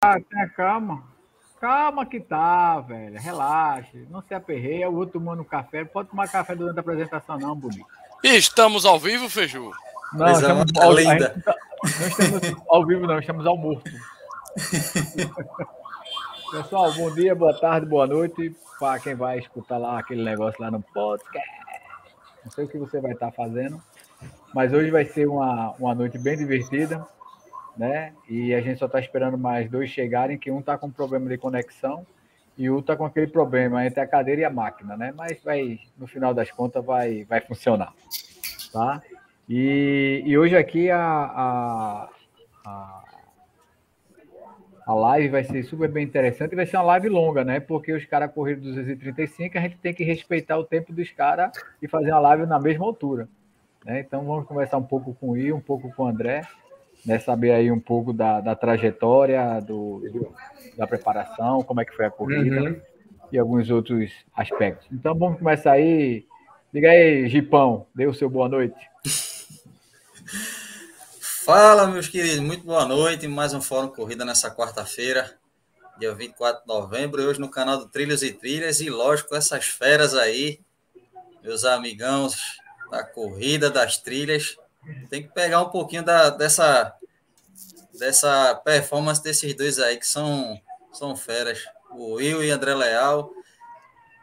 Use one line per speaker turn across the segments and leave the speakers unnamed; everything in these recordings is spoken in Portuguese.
tenha calma. Calma que tá, velho. Relaxe. Não se aperreia. O outro tomando café. Não pode tomar café durante a apresentação, não, bonito.
Estamos ao vivo, Feiju?
Não, estamos
muito
ao, a
linda.
gente tá- não estamos ao vivo, não. Estamos ao morto. Pessoal, bom dia, boa tarde, boa noite. Para quem vai escutar lá aquele negócio lá no podcast. Não sei o que você vai estar fazendo. Mas hoje vai ser uma, uma noite bem divertida, né? E a gente só está esperando mais dois chegarem, que um está com problema de conexão e o outro está com aquele problema entre a cadeira e a máquina, né? Mas vai, no final das contas, vai, vai funcionar, tá? E, e hoje aqui a, a, a, a live vai ser super bem interessante e vai ser uma live longa, né? Porque os caras correram 235, a gente tem que respeitar o tempo dos caras e fazer uma live na mesma altura. Né? Então vamos conversar um pouco com o I, um pouco com o André, né? saber aí um pouco da, da trajetória, do, do- da preparação, como é que foi a corrida
Uhum.
e alguns outros aspectos. Então vamos começar aí. Diga aí, Gipão, dê o seu boa noite.
Fala, meus queridos, muito boa noite. Mais um Fórum Corrida nessa quarta-feira, dia 24 de novembro. E hoje no canal do Trilhos e Trilhas. E lógico, essas feras aí, meus amigãos da corrida, das trilhas. Tem que pegar um pouquinho da, dessa, dessa performance desses dois aí, que são, são feras. O Will e André Leal.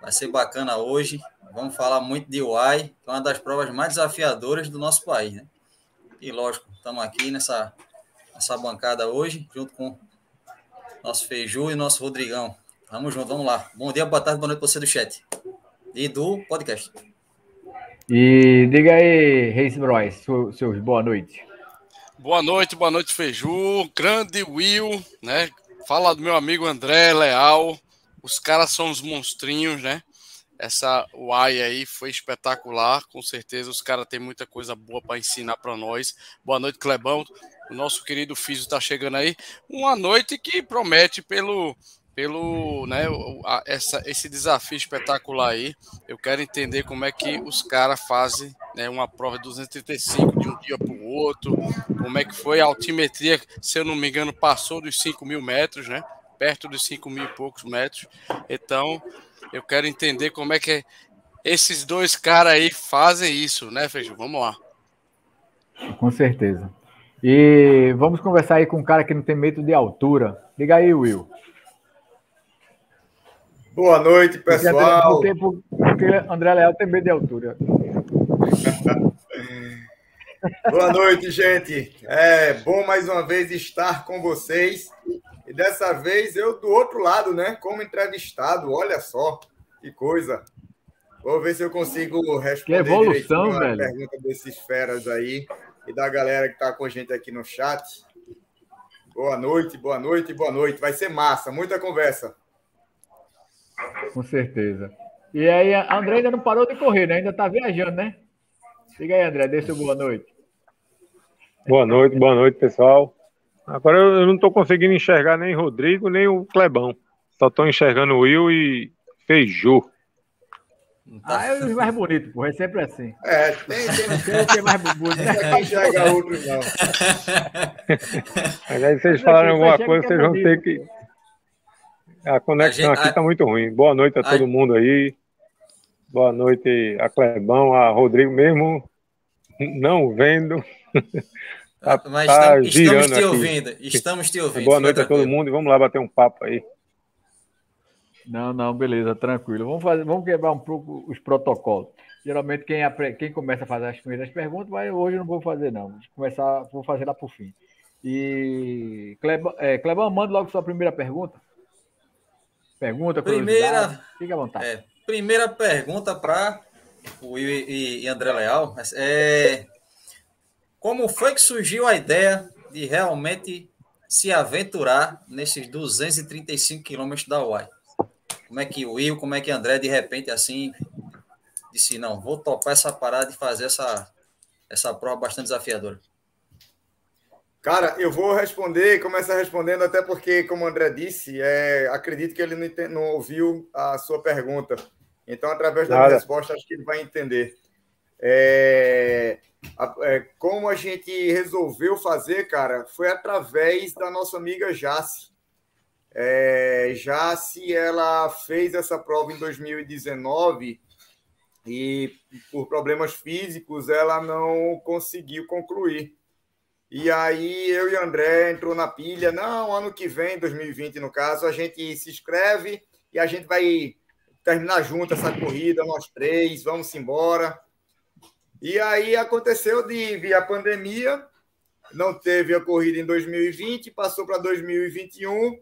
Vai ser bacana hoje. Vamos falar muito de UAI, que é uma das provas mais desafiadoras do nosso país, né? E lógico, estamos aqui nessa, nessa bancada hoje, junto com nosso Feiju e nosso Rodrigão. Vamos junto, vamos lá. Bom dia, boa tarde, boa noite para você do chat. E do podcast.
E diga aí, Reis Bros, seu- seus boa noite.
Boa noite, boa noite, Feiju. Grande Will, né? Fala do meu amigo André Leal. Os caras são uns monstrinhos, né? Essa UAI aí foi espetacular, com certeza os caras têm muita coisa boa para ensinar para nós. Boa noite, Clebão. O nosso querido Físio está chegando aí. Uma noite que promete pelo pelo, né, essa, esse desafio espetacular aí. Eu quero entender como é que os caras fazem né, uma prova de 235 de um dia para o outro, como é que foi a altimetria, se eu não me engano, passou dos 5 mil metros, né? Perto dos 5 mil e poucos metros. Então, eu quero entender como é que esses dois caras aí fazem isso, né, Feijão? Vamos lá.
Com certeza. E vamos conversar aí com um cara que não tem medo de altura. Diga aí, Will.
Boa noite, pessoal.
porque, porque André Leal tem medo de altura.
Boa noite, gente. É bom mais uma vez estar com vocês. E dessa vez eu do outro lado, né? Como entrevistado. Olha só que coisa. Vou ver se eu consigo responder
Que evolução,
a
velho.
pergunta desses feras aí e da galera que está com a gente aqui no chat. Boa noite, boa noite, boa noite. Vai ser massa, muita conversa.
Com certeza. E aí, a André ainda não parou de correr, né? Ainda tá viajando, né? Diga aí, André, seu boa noite.
Boa noite, boa noite, pessoal. Agora eu não estou conseguindo enxergar nem Rodrigo, nem o Clebão. Só estou enxergando o Will e Feiju.
Ah, é o mais bonito, pô. É sempre assim.
É, tem, tem,
Tem o que é mais bonito.
tem que enxergar outros, não.
Mas aí vocês falaram
aqui,
alguma coisa, vocês
é
vão ter que. A conexão
A gente-
aqui
a-
está muito ruim. Boa noite a
a-
todo mundo aí. Boa noite a Clebão, a Rodrigo, mesmo não vendo. Tá-
Mas
tá
estamos, estamos
girando
te
aqui.
ouvindo. Estamos te ouvindo.
Boa noite a todo
tranquilo.
mundo e vamos lá bater um papo aí.
Não, não, beleza, tranquilo. Vamos, fazer, vamos quebrar um pouco os protocolos. Geralmente, quem, quem começa a fazer as primeiras perguntas, mas hoje eu não vou fazer, não. Vou começar, vou fazer lá por fim. E Clebão, é, Clebão, manda logo sua primeira pergunta. Pergunta.
Primeira-
Fique à vontade.
É, primeira pergunta para o Will e, e André Leal. É, como foi que surgiu a ideia de realmente se aventurar nesses 235 quilômetros da UAI? Como é que o Will, como é que André, de repente, assim, disse, não, vou topar essa parada e fazer essa, essa prova bastante desafiadora?
Cara, eu vou responder, começar respondendo, até porque, como o André disse, é, acredito que ele não, ente- não ouviu a sua pergunta. Então, através da resposta, acho que ele vai entender. É, é, como a gente resolveu fazer, cara, foi através da nossa amiga Jace. É, já se ela fez essa prova em 2019 e por problemas físicos ela não conseguiu concluir. E aí eu e André entrou na pilha, não, ano que vem, 2020 no caso, a gente se inscreve e a gente vai terminar junto essa corrida, nós três, vamos embora. E aí aconteceu de vir a pandemia, não teve a corrida em 2020, passou para 2021,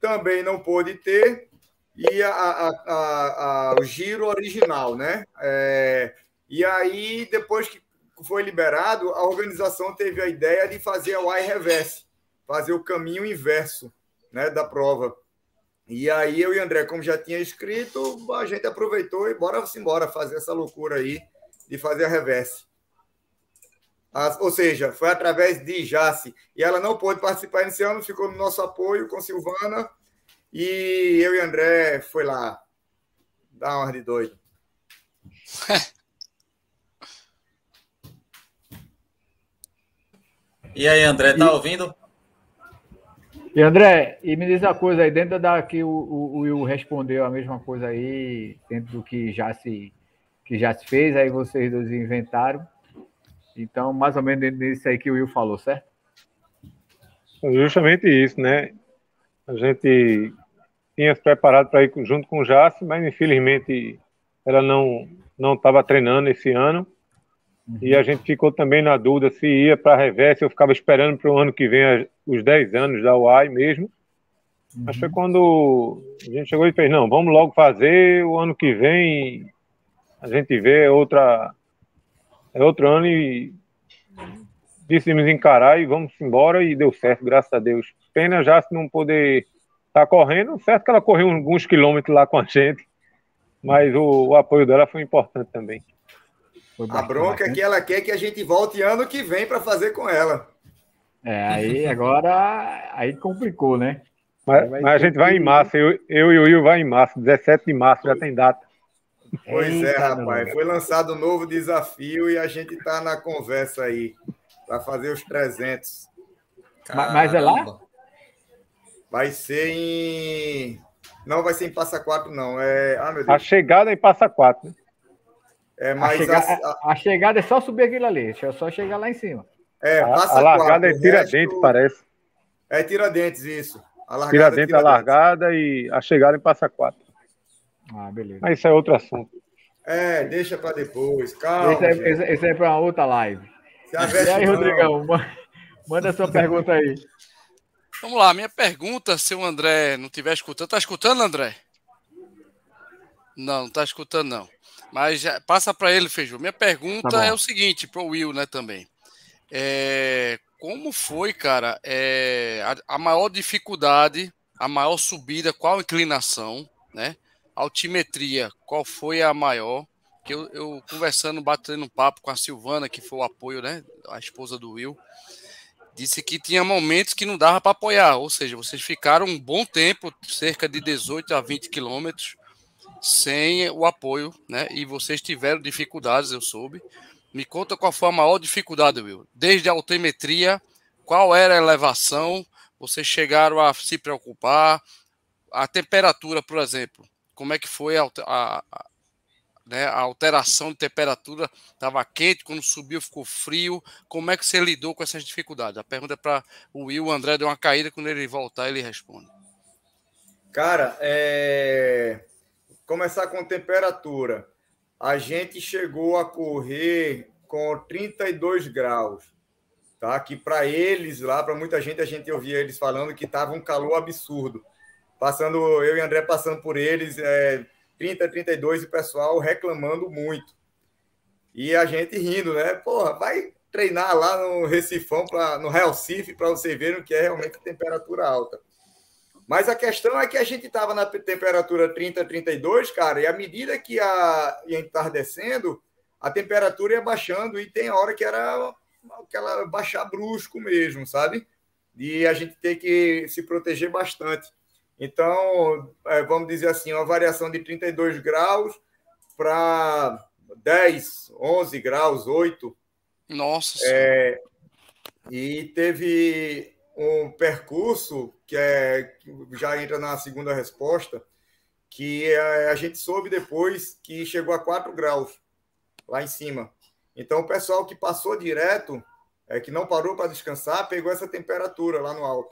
também não pôde ter, e a, a, a, o giro original, né? É, e aí, depois que foi liberado, a organização teve a ideia de fazer a Y Reverse, fazer o caminho inverso né, da prova. E aí eu e André, como já tinha escrito, a gente aproveitou e bora embora fazer essa loucura aí de fazer a reverse. As, ou seja, foi através de Jace. E ela não pôde participar nesse ano, ficou no nosso apoio com Silvana. E eu e André foi lá dar uma de doido.
E aí, André, tá ouvindo?
E André, e me diz uma coisa aí, dentro da que o, o, Will respondeu a mesma coisa aí, dentro do que já se que já se fez, aí vocês dois inventaram. Então, mais ou menos dentro disso aí que o Will falou, certo?
Justamente isso, né? A gente tinha se preparado para ir junto com o Jace, mas infelizmente ela não não estava treinando esse ano. E a gente ficou também na dúvida se ia para a reversa. Eu ficava esperando para o ano que vem os 10 anos da UAI mesmo. Uhum. Mas foi quando a gente chegou e fez: não, vamos logo fazer. O ano que vem a gente vê outra, é outro ano e decidimos encarar e vamos embora. E deu certo, graças a Deus. Pena já se não poder estar tá correndo. Certo que ela correu alguns quilômetros lá com a gente, mas o, o apoio dela foi importante também.
A bronca é que ela quer que a gente volte ano que vem para fazer com ela.
É, aí agora aí complicou, né?
Mas, mas a gente vai em março, eu, eu e o Will vai em março, 17 de março já tem data.
Pois é, Eita, é, rapaz. Não. Foi lançado um novo desafio e a gente está na conversa aí para fazer os 300.
Caramba. Mas é lá?
Vai ser em. Não vai ser em Passa Quatro, não. É...
Ah, a chegada é em Passa Quatro.
É, mas a, chega, a, a, chegada é só subir aquilo ali, é só chegar lá em cima.
É, passa a, largada quatro, é Tiradentes, resto... parece.
É Tiradentes, isso.
A largada Tiradentes, é Tiradentes. a largada e a chegada em Passa Quatro.
Ah, beleza.
Mas isso é outro assunto.
É, deixa para depois, calma.
Esse é, esse, esse é para outra live. e aí, Rodrigão, manda a sua pergunta aí.
Vamos lá, minha pergunta, se o André não estiver escutando, tá escutando, André? Não, não tá escutando, não. Mas já, passa para ele, Feijão. Minha pergunta tá é o seguinte, para o Will, né, também. É, como foi, cara, é, a, a, maior dificuldade, a maior subida, qual inclinação, né? Altimetria, qual foi a maior? Que eu, eu conversando, batendo um papo com a Silvana, que foi o apoio, né? A esposa do Will, disse que tinha momentos que não dava para apoiar, ou seja, vocês ficaram um bom tempo, cerca de 18 a 20 quilômetros, sem o apoio, né? E vocês tiveram dificuldades, eu soube. Me conta qual foi a maior dificuldade, Will. Desde a altimetria, qual era a elevação? Vocês chegaram a se preocupar? A temperatura, por exemplo, como é que foi a, a, a, né, a alteração de temperatura? Estava quente, quando subiu ficou frio. Como é que você lidou com essas dificuldades? A pergunta é para o Will. O André deu uma caída, quando ele voltar, ele responde.
Cara, é começar com temperatura. A gente chegou a correr com 32 graus, tá? Que para eles lá, para muita gente, a gente ouvia eles falando que estava um calor absurdo. Passando, eu e André passando por eles, é, 30, 32 e o pessoal reclamando muito. E a gente rindo, né? Porra, vai treinar lá no Recifão, pra, no Recife, para você ver o que é realmente temperatura alta. Mas a questão é que a gente estava na temperatura 30, 32, cara, e à medida que a, ia entardecendo, a temperatura ia baixando, e tem hora que era aquela baixar brusco mesmo, sabe? E a gente tem que se proteger bastante. Então, é, vamos dizer assim, uma variação de 32 graus para 10, 11 graus, 8.
Nossa
é, E teve um percurso que é já entra na segunda resposta, que é, a gente soube depois que chegou a 4 graus lá em cima. Então, o pessoal que passou direto, é, que não parou para descansar, pegou essa temperatura lá no alto.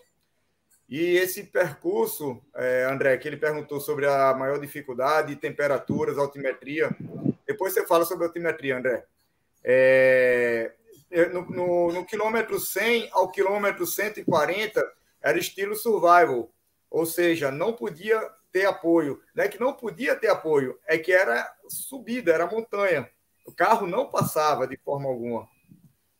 E esse percurso, é, André, que ele perguntou sobre a maior dificuldade, temperaturas, altimetria. Depois você fala sobre altimetria, André. É, no, no, no, quilômetro 100 ao quilômetro 140 era estilo survival, ou seja, não podia ter apoio. Não é que não podia ter apoio, é que era subida, era montanha. O carro não passava de forma alguma.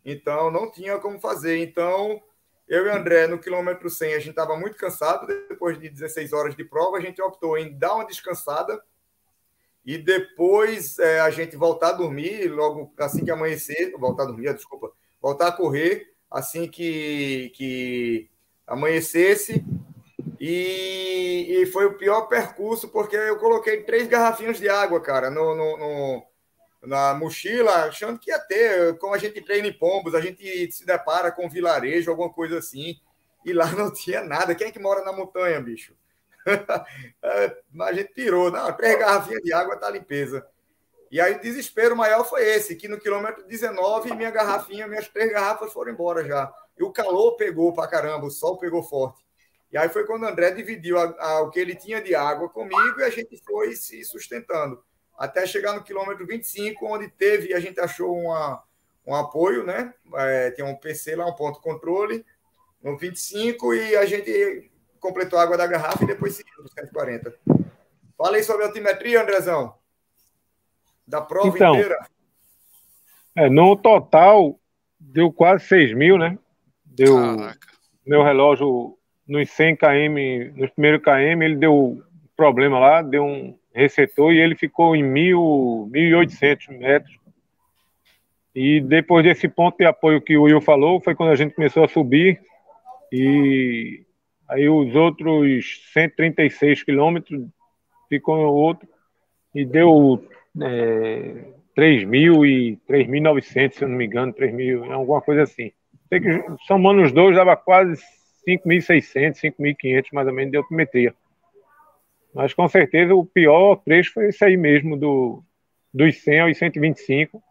Então, não tinha como fazer. Então, eu e André, no quilômetro 100, a gente estava muito cansado. Depois de 16 horas de prova, a gente optou em dar uma descansada e depois é, a gente voltar a dormir, logo assim que amanhecer, voltar a dormir, desculpa, voltar a correr assim que, que amanhecesse. E, e foi o pior percurso, porque eu coloquei três garrafinhas de água, cara, no, no, no na mochila, achando que ia ter, como a gente treina em Pombos, a gente se depara com um vilarejo, alguma coisa assim, e lá não tinha nada. Quem é que mora na montanha, bicho? É, a gente tirou, não, três garrafinhas de água tá limpeza. E aí o desespero maior foi esse, que no quilômetro 19, minha garrafinha, minhas três garrafas foram embora já. E o calor pegou pra caramba, o sol pegou forte. E aí foi quando o André dividiu a, a, o que ele tinha de água comigo e a gente foi se sustentando até chegar no quilômetro 25, onde teve, a gente achou uma, um apoio, né? É, tem um PC lá, um ponto controle, no 25, e a gente completou a água da garrafa e depois seguiu para 140. Fala aí sobre a altimetria, Andrezão. Da prova então, inteira.
É, no total, deu quase 6 mil, né? Deu. Caraca. Meu relógio nos 100 km, nos primeiros km, ele deu problema lá, deu um, resetou e ele ficou em 1.800 metros. E depois desse ponto de apoio que o Will falou, foi quando a gente começou a subir e aí os outros 136 quilômetros ficou no outro e deu é, 3.000 e 3.900, se eu não me engano, 3.000, alguma coisa assim. Sei que somando os dois dava quase 5.600, 5.500 mais ou menos de altimetria. Mas com certeza o pior trecho foi esse aí mesmo, do, dos 100 aos 125,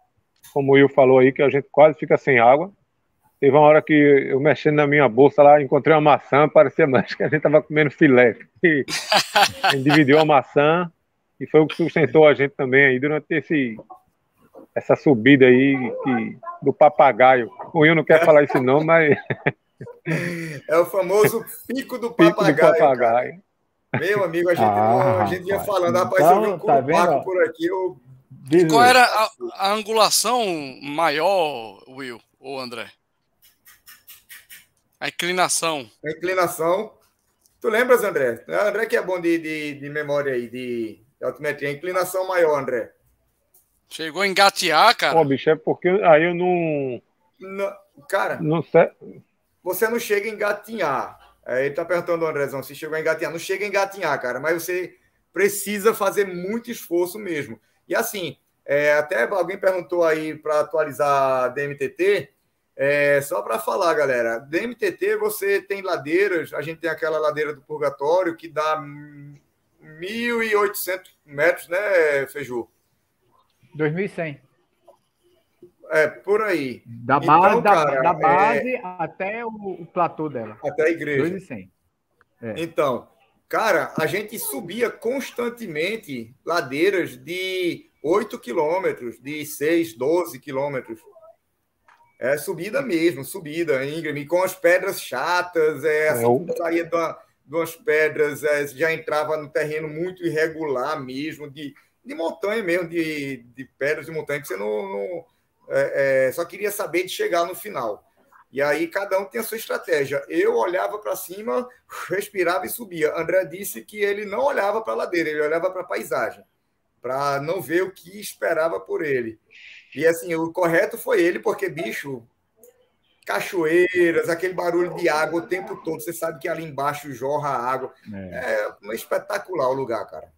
como o Will falou aí, que a gente quase fica sem água. Teve uma hora que eu mexendo na minha bolsa lá, encontrei uma maçã, parecia mais que a gente estava comendo filé. E a gente dividiu a maçã e foi o que sustentou a gente também aí durante esse, essa subida aí que, do papagaio. O Will não quer falar isso não, mas...
É o famoso pico do papagaio. Pico do papagaio. Meu amigo, a gente, ah, a gente ia falando, rapaz, então, eu vi um tá vendo? por aqui. Eu...
Qual era a, a, angulação maior, Will ou André? A inclinação.
A inclinação. Tu lembras, André? André que é bom de, de, de memória aí, de, de altimetria. A inclinação maior, André.
Chegou a engatear, cara.
Pô, bicho, é porque aí eu não.
não cara,
não sei.
você não chega a engatinhar. É, ele está perguntando, Andrezão, se chegou a engatinhar. Não chega a engatinhar, cara, mas você precisa fazer muito esforço mesmo. E assim, é, até alguém perguntou aí para atualizar a DMTT. É, só para falar, galera, DMTT você tem ladeiras, a gente tem aquela ladeira do Purgatório que dá 1.800 metros, né, Feiju?
2.100.
É, por aí.
Da então, base, cara, da, base é... até o, o, platô dela.
Até a igreja. 2,100. É. Então, cara, a gente subia constantemente ladeiras de 8 quilômetros, de 6, 12 quilômetros. É subida mesmo, subida, íngreme, com as pedras chatas, é, assim, é. saía de, uma, de umas pedras, é, já entrava no terreno muito irregular mesmo, de, de montanha mesmo, de, de pedras de montanha, que você não, não é, é, só queria saber de chegar no final. E aí cada um tem a sua estratégia. Eu olhava para cima, respirava e subia. André disse que ele não olhava para a ladeira, ele olhava para a paisagem, para não ver o que esperava por ele. E assim, o correto foi ele, porque, bicho, cachoeiras, aquele barulho de água o tempo todo, você sabe que ali embaixo jorra água. É, é espetacular o lugar, cara.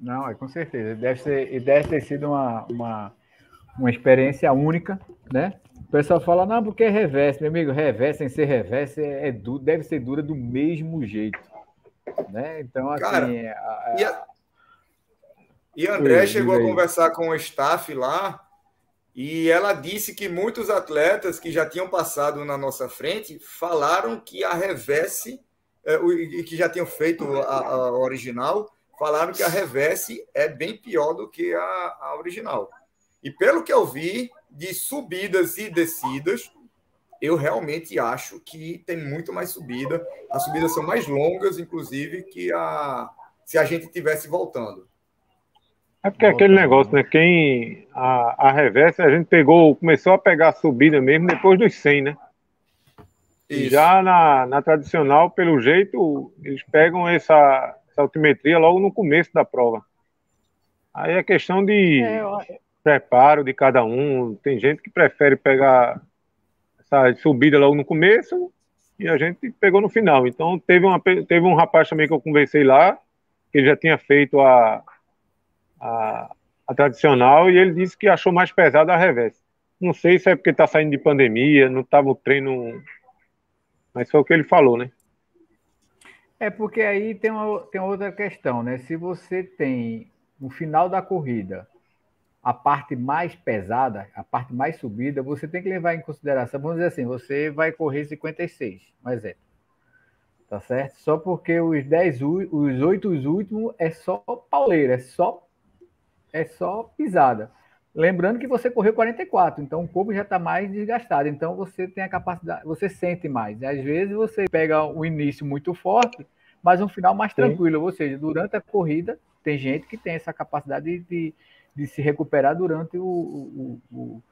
Não, é com certeza. Deve, ser, deve ter sido uma, uma uma experiência única, né? O pessoal fala, não, porque é reverse, meu amigo, reverse sem ser reverse é, é du deve ser dura do mesmo jeito. Né? Então, assim. Cara,
a, a... E, a... e André chegou a conversar com o staff lá e ela disse que muitos atletas que já tinham passado na nossa frente falaram que a reverse, é, e que já tinham feito a, a, original, falaram que a reverse é bem pior do que a, a original. E pelo que eu vi, de subidas e descidas, eu realmente acho que tem muito mais subida. As subidas são mais longas, inclusive, que a se a gente tivesse voltando.
É porque é aquele negócio, né? Quem a, a reversa, a gente pegou, começou a pegar a subida mesmo depois dos 100, né? E já na, na tradicional, pelo jeito, eles pegam essa, essa altimetria logo no começo da prova. Aí é questão de é, eu... preparo de cada um. Tem gente que prefere pegar essa subida logo no começo e a gente pegou no final. Então teve, uma, teve um rapaz também que eu conversei lá, que ele já tinha feito a, a, a tradicional e ele disse que achou mais pesada a reversa. Não sei se é porque está saindo de pandemia, não estava o treino. Mas foi o que ele falou, né?
É porque aí tem, uma, tem outra questão, né? Se você tem no final da corrida a parte mais pesada, a parte mais subida, você tem que levar em consideração, vamos dizer assim, você vai correr 56, um exemplo. Tá certo? Só porque os 10, os 8 últimos é só pauleira, é só é só pisada. Lembrando que você correu 44, então o corpo já está mais desgastado. Então você tem a capacidade, você sente mais. E às vezes você pega o início muito forte, mas um final mais tranquilo. Sim. Ou seja, durante a corrida, tem gente que tem essa capacidade de, de se recuperar durante o, o, o,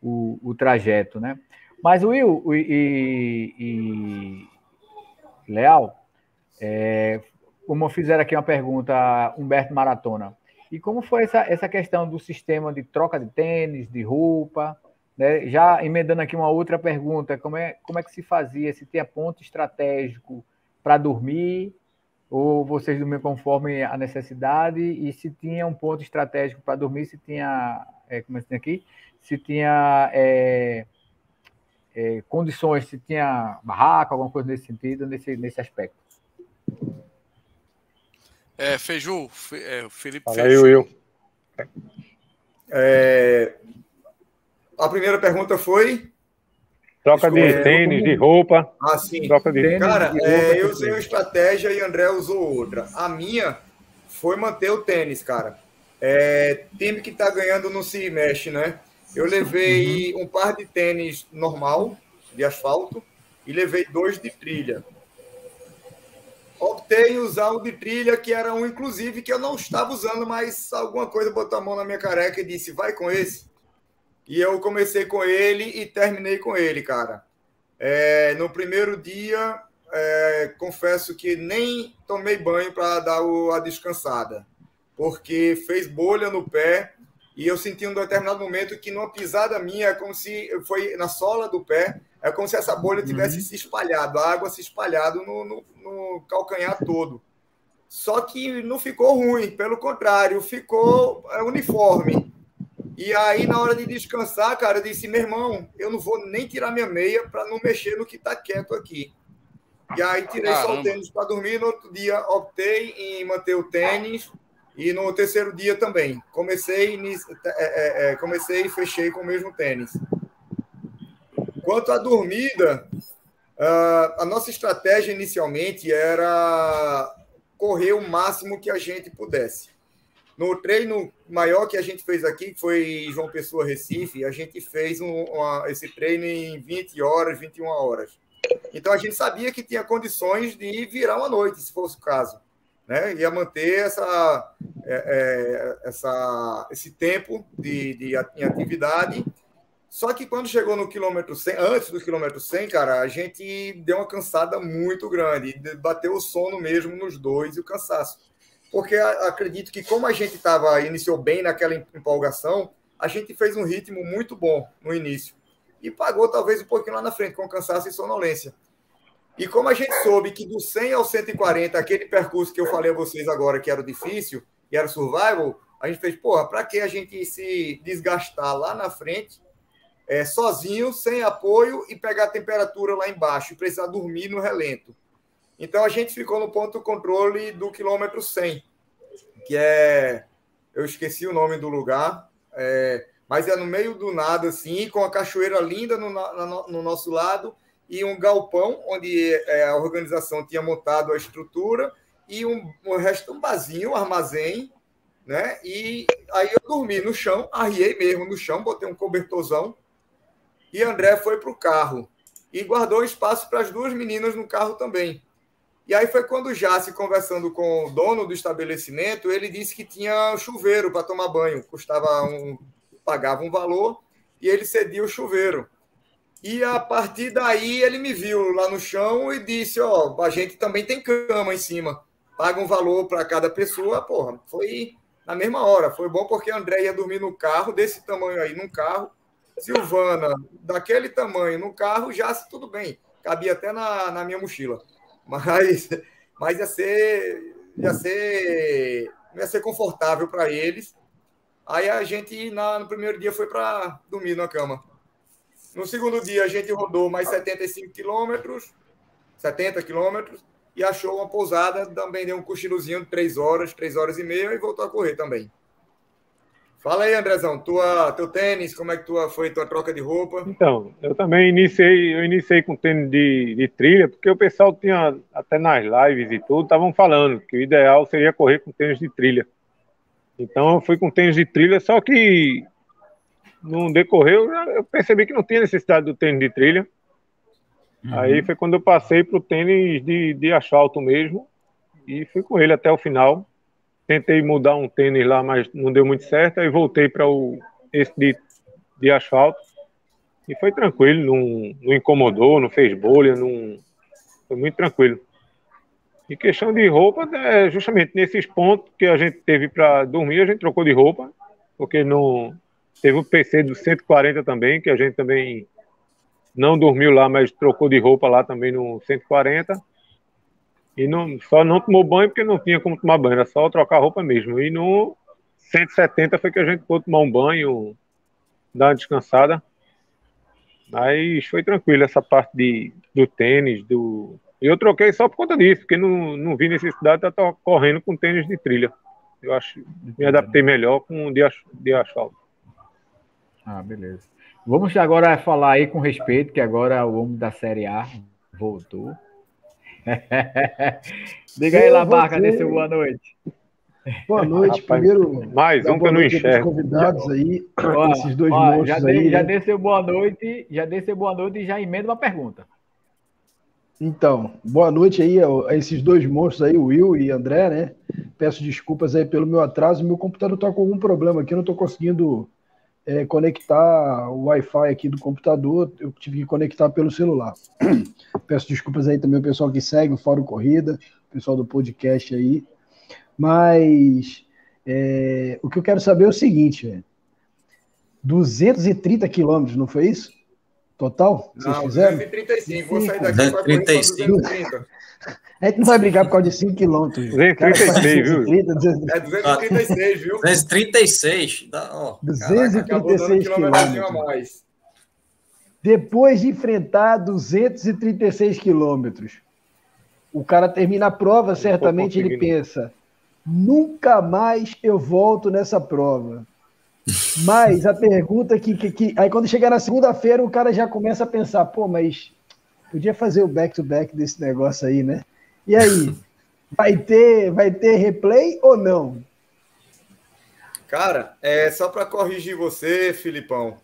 o, o trajeto, né? Mas Will e, e Leal, é, como fizeram aqui uma pergunta, Humberto Maratona, e como foi essa, essa questão do sistema de troca de tênis, de roupa? Né? Já emendando aqui uma outra pergunta, como é, como é que se fazia? Se tinha ponto estratégico para dormir, ou vocês dormiam conforme a necessidade? E se tinha um ponto estratégico para dormir, se tinha, é, como é que tem aqui? Se tinha é, é, condições, se tinha barraca, alguma coisa nesse sentido, nesse, nesse aspecto.
É, Feiju, é, Felipe
Fala Feiju. Eu,
eu. É, a primeira pergunta foi.
Troca de é, tênis, de roupa.
Ah, sim.
Troca de
Cara, de é, eu usei uma estratégia e André usou outra. A minha foi manter o tênis, cara. É, time que tá ganhando não se mexe, né? Eu levei uhum. um par de tênis normal, de asfalto, e levei dois de trilha optei em usar o de trilha, que era um, inclusive, que eu não estava usando, mas alguma coisa botou a mão na minha careca e disse, vai com esse. E eu comecei com ele e terminei com ele, cara. É, no primeiro dia, é, confesso que nem tomei banho para dar o, a descansada, porque fez bolha no pé e eu senti um determinado momento que numa pisada minha, é como se foi na sola do pé, é como se essa bolha tivesse uhum. se espalhado, a água se espalhado no, no, no, calcanhar todo. Só que não ficou ruim, pelo contrário, ficou é, uniforme. E aí, na hora de descansar, cara, eu disse: meu irmão, eu não vou nem tirar minha meia para não mexer no que está quieto aqui. E aí, tirei Caramba. só o tênis para dormir. No outro dia, optei em manter o tênis. E no terceiro dia também. Comecei, é, é, é, comecei e fechei com o mesmo tênis. Quanto à dormida, a nossa estratégia inicialmente era correr o máximo que a gente pudesse. No treino maior que a gente fez aqui, que foi João Pessoa Recife, a gente fez um, uma, esse treino em 20 horas, 21 horas. Então a gente sabia que tinha condições de virar uma noite, se fosse o caso. Né? Ia manter essa, é, é, essa, esse tempo de, de, em atividade só que quando chegou no quilômetro 100, antes do quilômetro 100, cara, a gente deu uma cansada muito grande. Bateu o sono mesmo nos dois e o cansaço. Porque acredito que, como a gente tava, iniciou bem naquela empolgação, a gente fez um ritmo muito bom no início. E pagou talvez um pouquinho lá na frente, com cansaço e sonolência. E como a gente soube que do 100 ao 140, aquele percurso que eu falei a vocês agora que era difícil, e era survival, a gente fez, porra, para que a gente se desgastar lá na frente é, sozinho, sem apoio e pegar a temperatura lá embaixo e precisar dormir no relento. Então a gente ficou no ponto controle do quilômetro 100, que é. Eu esqueci o nome do lugar, é, mas é no meio do nada, assim, com a cachoeira linda no, no, no nosso lado e um galpão onde é, a organização tinha montado a estrutura e um, um resto um barzinho, um armazém, né? E aí eu dormi no chão, arriei mesmo no chão, botei um cobertorzão e André foi para o carro e guardou espaço para as duas meninas no carro também. E aí foi quando o Jace, conversando com o dono do estabelecimento, ele disse que tinha chuveiro para tomar banho, custava um, pagava um valor e ele cedia o chuveiro. E a partir daí ele me viu lá no chão e disse: Ó, oh, a gente também tem cama em cima. Paga um valor para cada pessoa. Porra, foi na mesma hora. Foi bom porque André ia dormir no carro, desse tamanho aí, num carro. Silvana, daquele tamanho, no carro, já tudo bem. Cabia até na, na minha mochila. Mas, mas ia ser. Ia ser. Ia ser confortável para eles. Aí a gente, na, no primeiro dia, foi para dormir na cama. No segundo dia, a gente rodou mais 75 quilômetros, 70 quilômetros, e achou uma pousada, também deu um cochilozinho de 3 horas, 3 horas e meia, e voltou a correr também. Fala aí, Andrezão, tua, teu tênis, como é que tua, foi tua troca de roupa?
Então, eu também iniciei, eu iniciei com tênis de, de trilha, porque o pessoal tinha, até nas lives e tudo, estavam falando que o ideal seria correr com tênis de trilha. Então eu fui com tênis de trilha, só que no decorreu, eu percebi que não tinha necessidade do tênis de trilha. Uhum. Aí foi quando eu passei para o tênis de, de asfalto mesmo e fui com ele até o final. Tentei mudar um tênis lá, mas não deu muito certo. Aí voltei para o esse de, de asfalto e foi tranquilo, não, não incomodou, não fez bolha, não, foi muito tranquilo. E questão de roupa, é justamente nesses pontos que a gente teve para dormir, a gente trocou de roupa, porque não, Teve o PC do 140 também, que a gente também não dormiu lá, mas trocou de roupa lá também no 140. E não, só não tomou banho porque não tinha como tomar banho, era só trocar roupa mesmo. E no 170 foi que a gente pôde tomar um banho, dar uma descansada. Mas foi tranquilo essa parte de, do tênis, do. Eu troquei só por conta disso, porque não, não vi necessidade de estar correndo com tênis de trilha. Eu acho me adaptei melhor com de, de asfalto.
Ah, beleza. Vamos agora falar aí com respeito, que agora o homem da Série A voltou. Diga aí, Labarca, desse boa noite.
Boa noite. Rapaz, Primeiro,
mais um que eu não enxergo.
convidados aí, ó, esses dois ó, monstros
já
aí.
Já né? dê seu boa noite, já dê seu boa noite e já emenda uma pergunta.
Então, boa noite aí a esses dois monstros aí, o Will e André, né? Peço desculpas aí pelo meu atraso, meu computador está com algum problema aqui, eu não estou conseguindo é, conectar o Wi-Fi aqui do computador, eu tive que conectar pelo celular. Peço desculpas aí também ao pessoal que segue o Fórum Corrida, o pessoal do podcast aí. Mas é, o que eu quero saber é o seguinte, velho. 230 quilômetros, não foi isso? Total?
Vocês não, fizeram? 235. Vou sair daqui 235.
A gente não vai brigar por causa de 5 km.
236, viu?
É 236, viu?
236. Dá, ó,
236 quilômetros. Depois de enfrentar 236 quilômetros, o cara termina a prova, certamente ele pensa: nunca mais eu volto nessa prova. Mas a pergunta que, que, que. Aí quando chegar na segunda-feira, o cara já começa a pensar: pô, mas podia fazer o back-to-back -back desse negócio aí, né? E aí, vai ter, vai ter replay ou não?
Cara, é só para corrigir você, Filipão.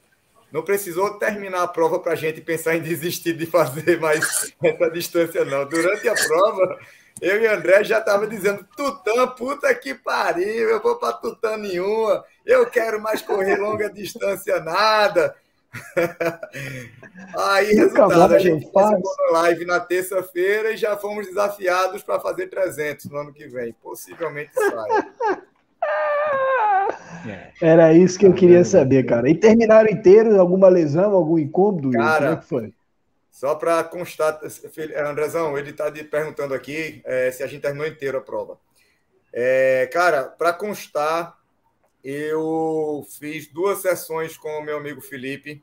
Não precisou terminar a prova para a gente pensar em desistir de fazer mais essa distância, não. Durante a prova, eu e André já tava dizendo: Tutã, puta que pariu, eu vou para Tutã nenhuma, eu quero mais correr longa distância, nada. Aí, resultado, a gente na live na terça-feira e já fomos desafiados para fazer 300 no ano que vem. Possivelmente saia.
É. Era isso que eu queria saber, cara. E terminaram inteiros? Alguma lesão, algum incômodo?
Cara, Como é que foi? Só para constar, Andrezão, ele está perguntando aqui é, se a gente terminou inteiro a prova. É, cara, para constar, eu fiz duas sessões com o meu amigo Felipe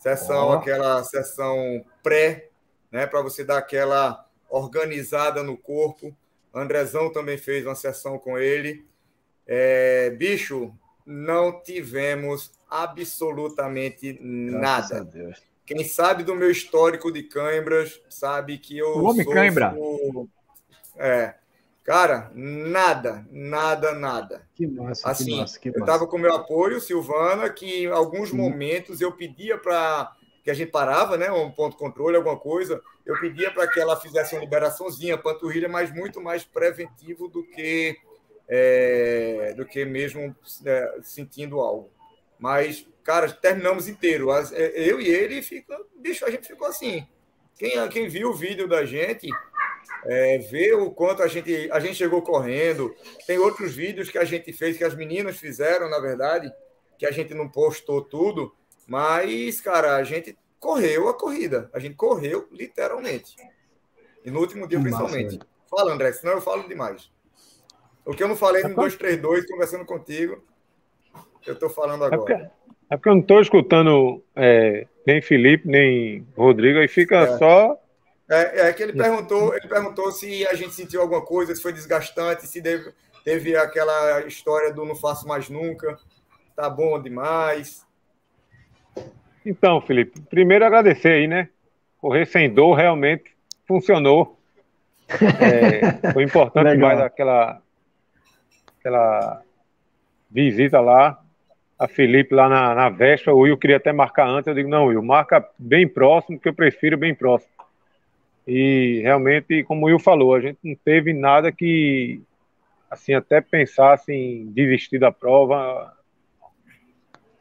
Sessão, oh. aquela sessão pré, né? Para você dar aquela organizada no corpo. Andrezão também fez uma sessão com ele. É, bicho, não tivemos absolutamente nada. Quem sabe do meu histórico de câimbras sabe que eu.
O homem cãibra.
É. Cara, nada, nada, nada.
Que massa,
assim,
que massa, que
massa. Eu estava com meu apoio, Silvana, que em alguns momentos eu pedia para que a gente parava, né, um ponto de controle, alguma coisa, eu pedia para que ela fizesse uma liberaçãozinha, panturrilha, mas muito mais preventivo do que é, do que mesmo é, sentindo algo. Mas, cara, terminamos inteiro. É, eu e ele fica, bicho, a gente ficou assim. Quem, quem viu o vídeo da gente é, vê o quanto a gente a gente chegou correndo. Tem outros vídeos que a gente fez que as meninas fizeram, na verdade, que a gente não postou tudo, mas, cara, a gente correu a corrida. A gente correu literalmente. E no último dia, principalmente. Massa, Fala, André, senão eu falo demais. O que eu não falei no 232, conversando contigo, eu estou falando agora. É porque,
eu não estou escutando é, nem Felipe, nem Rodrigo, aí fica é. só.
É, é que ele perguntou, ele perguntou se a gente sentiu alguma coisa, se foi desgastante, se teve, teve aquela história do não faço mais nunca, tá bom demais.
Então, Felipe, primeiro agradecer aí, né? Correr sem dor realmente funcionou. É, foi importante mais aquela, aquela visita lá, a Felipe lá na, na véspera. O Will queria até marcar antes. Eu digo, não, Will, marca bem próximo, que eu prefiro bem próximo. E realmente, como o Will falou, a gente não teve nada que, assim, até pensasse em desistir da prova.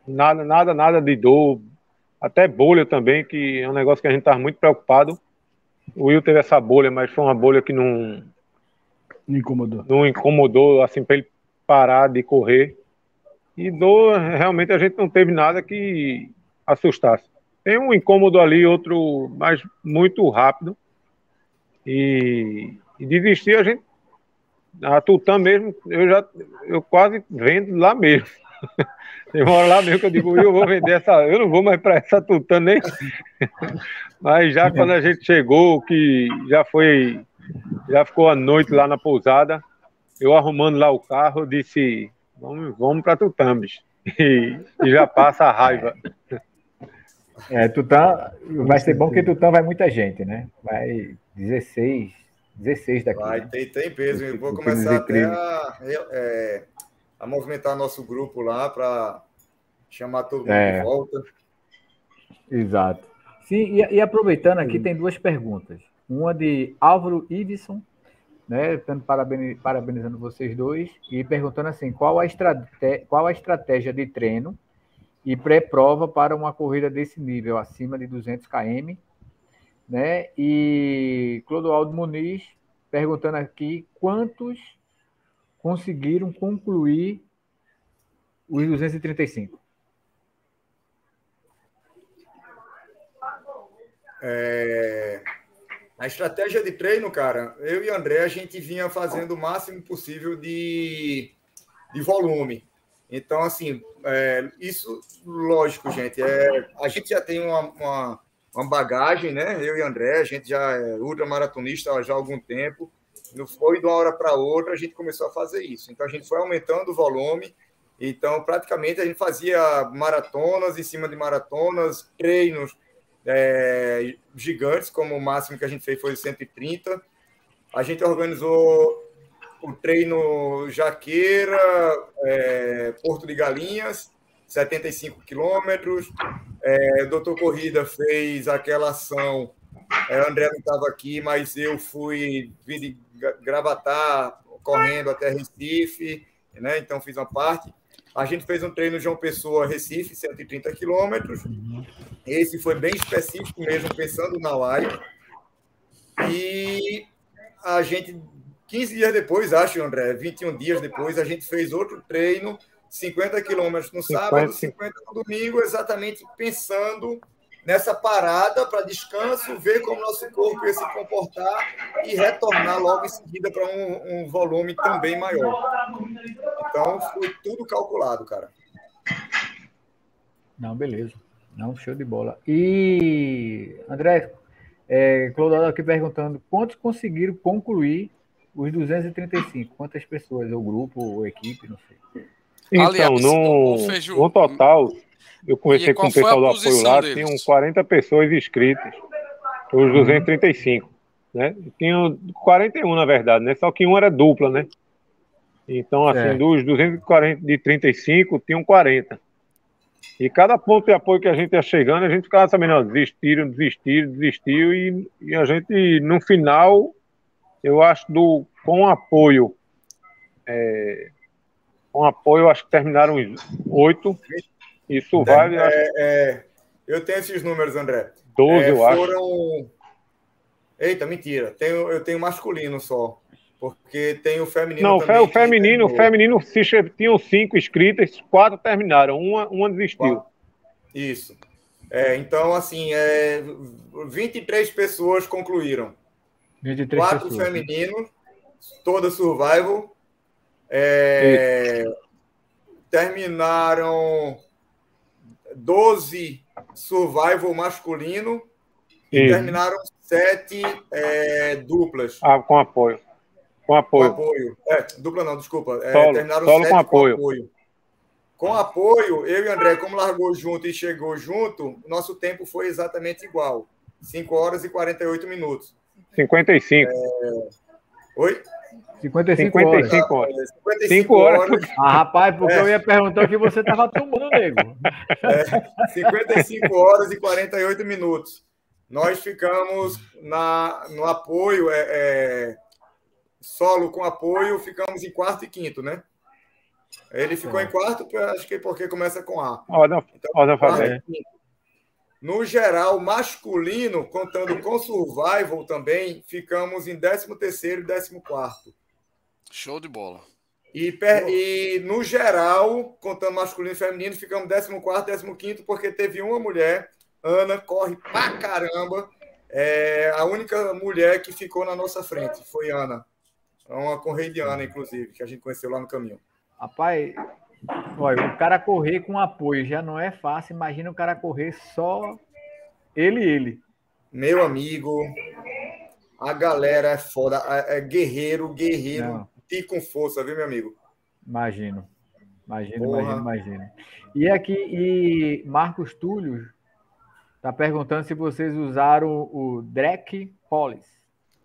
Nada, nada, nada de dor, até bolha também, que é um negócio que a gente estava muito preocupado. O Will teve essa bolha, mas foi uma bolha que não.
Não incomodou.
Não incomodou, assim, para ele parar de correr. E realmente a gente não teve nada que assustasse. Tem um incômodo ali, outro, mas muito rápido. E, e a gente. A Tutã mesmo, eu já. Eu quase vendo lá mesmo. Tem uma hora lá mesmo que eu digo, eu vou vender essa, eu não vou mais para essa tutã nem. Mas já quando a gente chegou, que já foi, já ficou a noite lá na pousada, eu arrumando lá o carro, eu disse, vamos, vamos para Tutambes. E, e, já passa a raiva.
É, Tutã, vai ser bom que Tutã vai muita gente, né? Vai 16, 16 daqui.
Vai,
né?
tem, tem peso. Eu vou começar até a, é, a movimentar nosso grupo lá para chamar todo mundo é. de volta.
Exato. Sim, e, e aproveitando aqui, tem duas perguntas. Uma de Álvaro Iveson, né, parabenizando vocês dois, e perguntando assim, qual a, estrate, qual a estratégia de treino e pré-prova para uma corrida desse nível, acima de 200 km, né? E Clodoaldo Muniz perguntando aqui quantos conseguiram concluir os 235.
É... A estratégia de treino, cara, eu e André, a gente vinha fazendo o máximo possível de, de volume. Então, assim, é, isso, lógico, gente, é, a gente já tem uma, uma, uma, bagagem, né? Eu e André, a gente já é ultramaratonista já há algum tempo. Não foi de uma hora para outra, a gente começou a fazer isso. Então, a gente foi aumentando o volume. Então, praticamente, a gente fazia maratonas em cima de maratonas, treinos é, gigantes, como o máximo que a gente fez foi 130. A gente organizou o treino Jaqueira, é, Porto de Galinhas, 75 quilômetros. É, Doutor Corrida fez aquela ação. É, André não estava aqui, mas eu fui vir de Gravatar, correndo até Recife, né? então fiz uma parte. A gente fez um treino João Pessoa, Recife, 130 quilômetros. Esse foi bem específico mesmo, pensando na live. E a gente, 15 dias depois, acho, André, 21 dias depois, a gente fez outro treino, 50 quilômetros no 50. sábado, 50 no domingo, exatamente pensando nessa parada para descanso, ver como nosso corpo ia se comportar e retornar logo em seguida para um, um, volume também maior. Então, foi tudo calculado, cara.
Não, beleza. Não, show de bola. E, André, é, Clodoaldo aqui perguntando, quantos conseguiram concluir os 235? Quantas pessoas? O grupo, ou equipe, não sei.
Então, Aliás, no, no total, eu conversei com o pessoal do apoio lá, deles? tinham 40 pessoas inscritas, os 235, né? Tinham 41, na verdade, né? Só que um era dupla, né? Então, assim, é. dos 240 de 35, tinham 40. E cada ponto de apoio que a gente ia chegando, a gente ficava sabendo, ó, desistiram, desistiram, desistiu, e, e a gente, no final, eu acho, do, com apoio, é, com apoio, acho que terminaram oito, isso vale.
É, acho... é, eu tenho esses números, André.
Doze, eu
foram... acho. Eita, mentira. Tenho, eu tenho masculino só. Porque tem o feminino.
Não, também, o feminino, o feminino tinham cinco inscritas, quatro terminaram, uma, uma desistiu.
Isso. É, então, assim, é, 23 pessoas concluíram. 23 quatro pessoas. femininos, toda survival. É, terminaram 12 survival masculino e terminaram sete é, duplas.
Ah, com apoio. Com apoio.
Com apoio. É, dupla não, desculpa.
É, solo, terminaram solo com apoio. com apoio.
Com apoio, eu e André, como largou junto e chegou junto, nosso tempo foi exatamente igual. 5 horas e 48 minutos.
55. É...
Oi?
55, 55 horas.
horas. 55 horas. horas.
Ah, rapaz, porque é. eu ia perguntar o que você estava tomando, nego.
É, 55 horas e 48 minutos. Nós ficamos na, no apoio, é, é, solo com apoio, ficamos em quarto e quinto, né? Ele ficou é. em quarto, acho que porque começa com A.
Ordem, então, ordem alfabética.
No geral, masculino, contando com survival também, ficamos em 13 terceiro e 14
Show de bola.
E, per, e, no geral, contando masculino e feminino, ficamos 14 15 porque teve uma mulher, Ana, corre pra caramba. É a única mulher que ficou na nossa frente foi Ana. É uma correidiana, inclusive, que a gente conheceu lá no caminho.
Rapaz, olha, o cara correr com apoio já não é fácil. Imagina o cara correr só ele e ele.
Meu amigo, a galera é foda. É, é guerreiro, guerreiro não. E com força, viu, meu amigo?
Imagino. Imagino, Porra. imagino, imagino. E aqui, e Marcos Túlio está perguntando se vocês usaram o Drek Polis.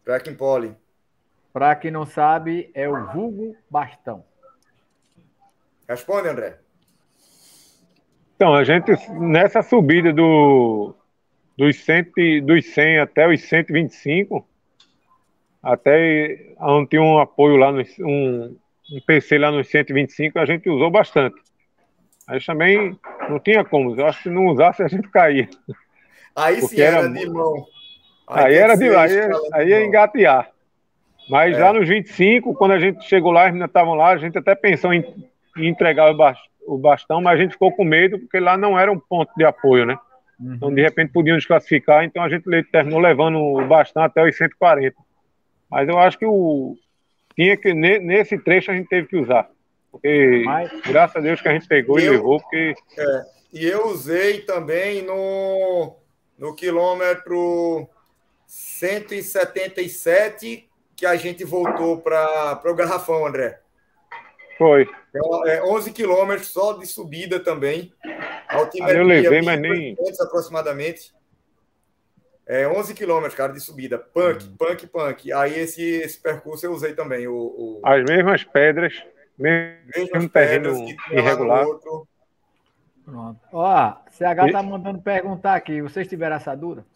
Drek Poly.
Para quem não sabe, é o vulgo bastão.
Responde, André.
Então, a gente, nessa subida do, dos, 100, dos 100 até os 125, até onde tinha um apoio lá, no, um, um PC lá nos 125, a gente usou bastante. Aí também não tinha como, eu acho que não usasse a gente caía.
Aí sim era, era de mão.
Aí, aí era de lá, aí, aí ia engatear. Mas é. lá nos 25, quando a gente chegou lá, as meninas estavam lá, a gente até pensou em, em entregar o bastão, mas a gente ficou com medo, porque lá não era um ponto de apoio, né? Uhum. Então, de repente, podiam desclassificar, então a gente terminou levando o bastão até os 140. Mas eu acho que o tinha que nesse trecho a gente teve que usar. Porque mas... graças a Deus que a gente pegou e, eu, levou, porque.
É, e eu usei também no, no quilômetro 177 que a gente voltou para o Garrafão, André.
Foi.
Então, é 11 quilômetros só de subida também.
Altimetria, eu levei, mas nem...
aproximadamente. É 11 quilômetros, cara, de subida. Punk, hum. punk, punk. Aí esse, esse percurso eu usei também. O, o...
As mesmas pedras, mesmo terreno irregular.
Pronto. Ó, CH tá mandando perguntar aqui. Vocês tiveram assadura?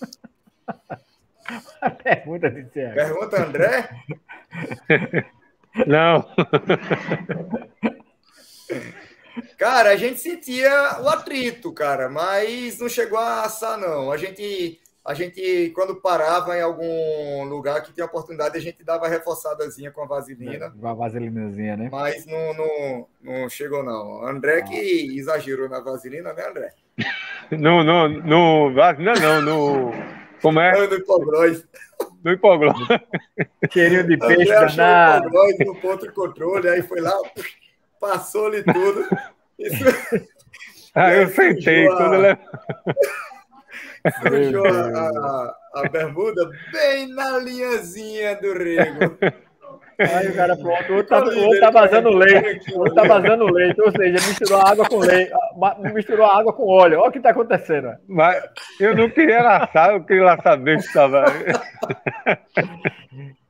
pergunta de CH. Pergunta, André?
Não.
Cara, a gente sentia o atrito, cara, mas não chegou a assar, não. A gente, a gente quando parava em algum lugar que tinha oportunidade, a gente dava reforçadazinha com a vaselina.
Com a vaselinazinha, né?
Mas não, não, não chegou, não. André que exagerou na vaselina, né, André?
No, no, no vaselina não, no... Como é?
No hipoglós.
No hipoglós.
Cheirinho de peixe danado.
no ponto de controle, aí foi lá, passou-lhe tudo. Isso...
Ah, eu sentei. A... Quando ele...
Sujou a, a, a, bermuda bem na linhazinha do rego.
Aí o cara pronto, o outro tá, o outro tá vazando leite, o outro tá vazando leite, ou seja, misturou água com leite, misturou água com óleo. Olha o que tá acontecendo.
Mas eu não queria laçar, eu queria lá saber que estava.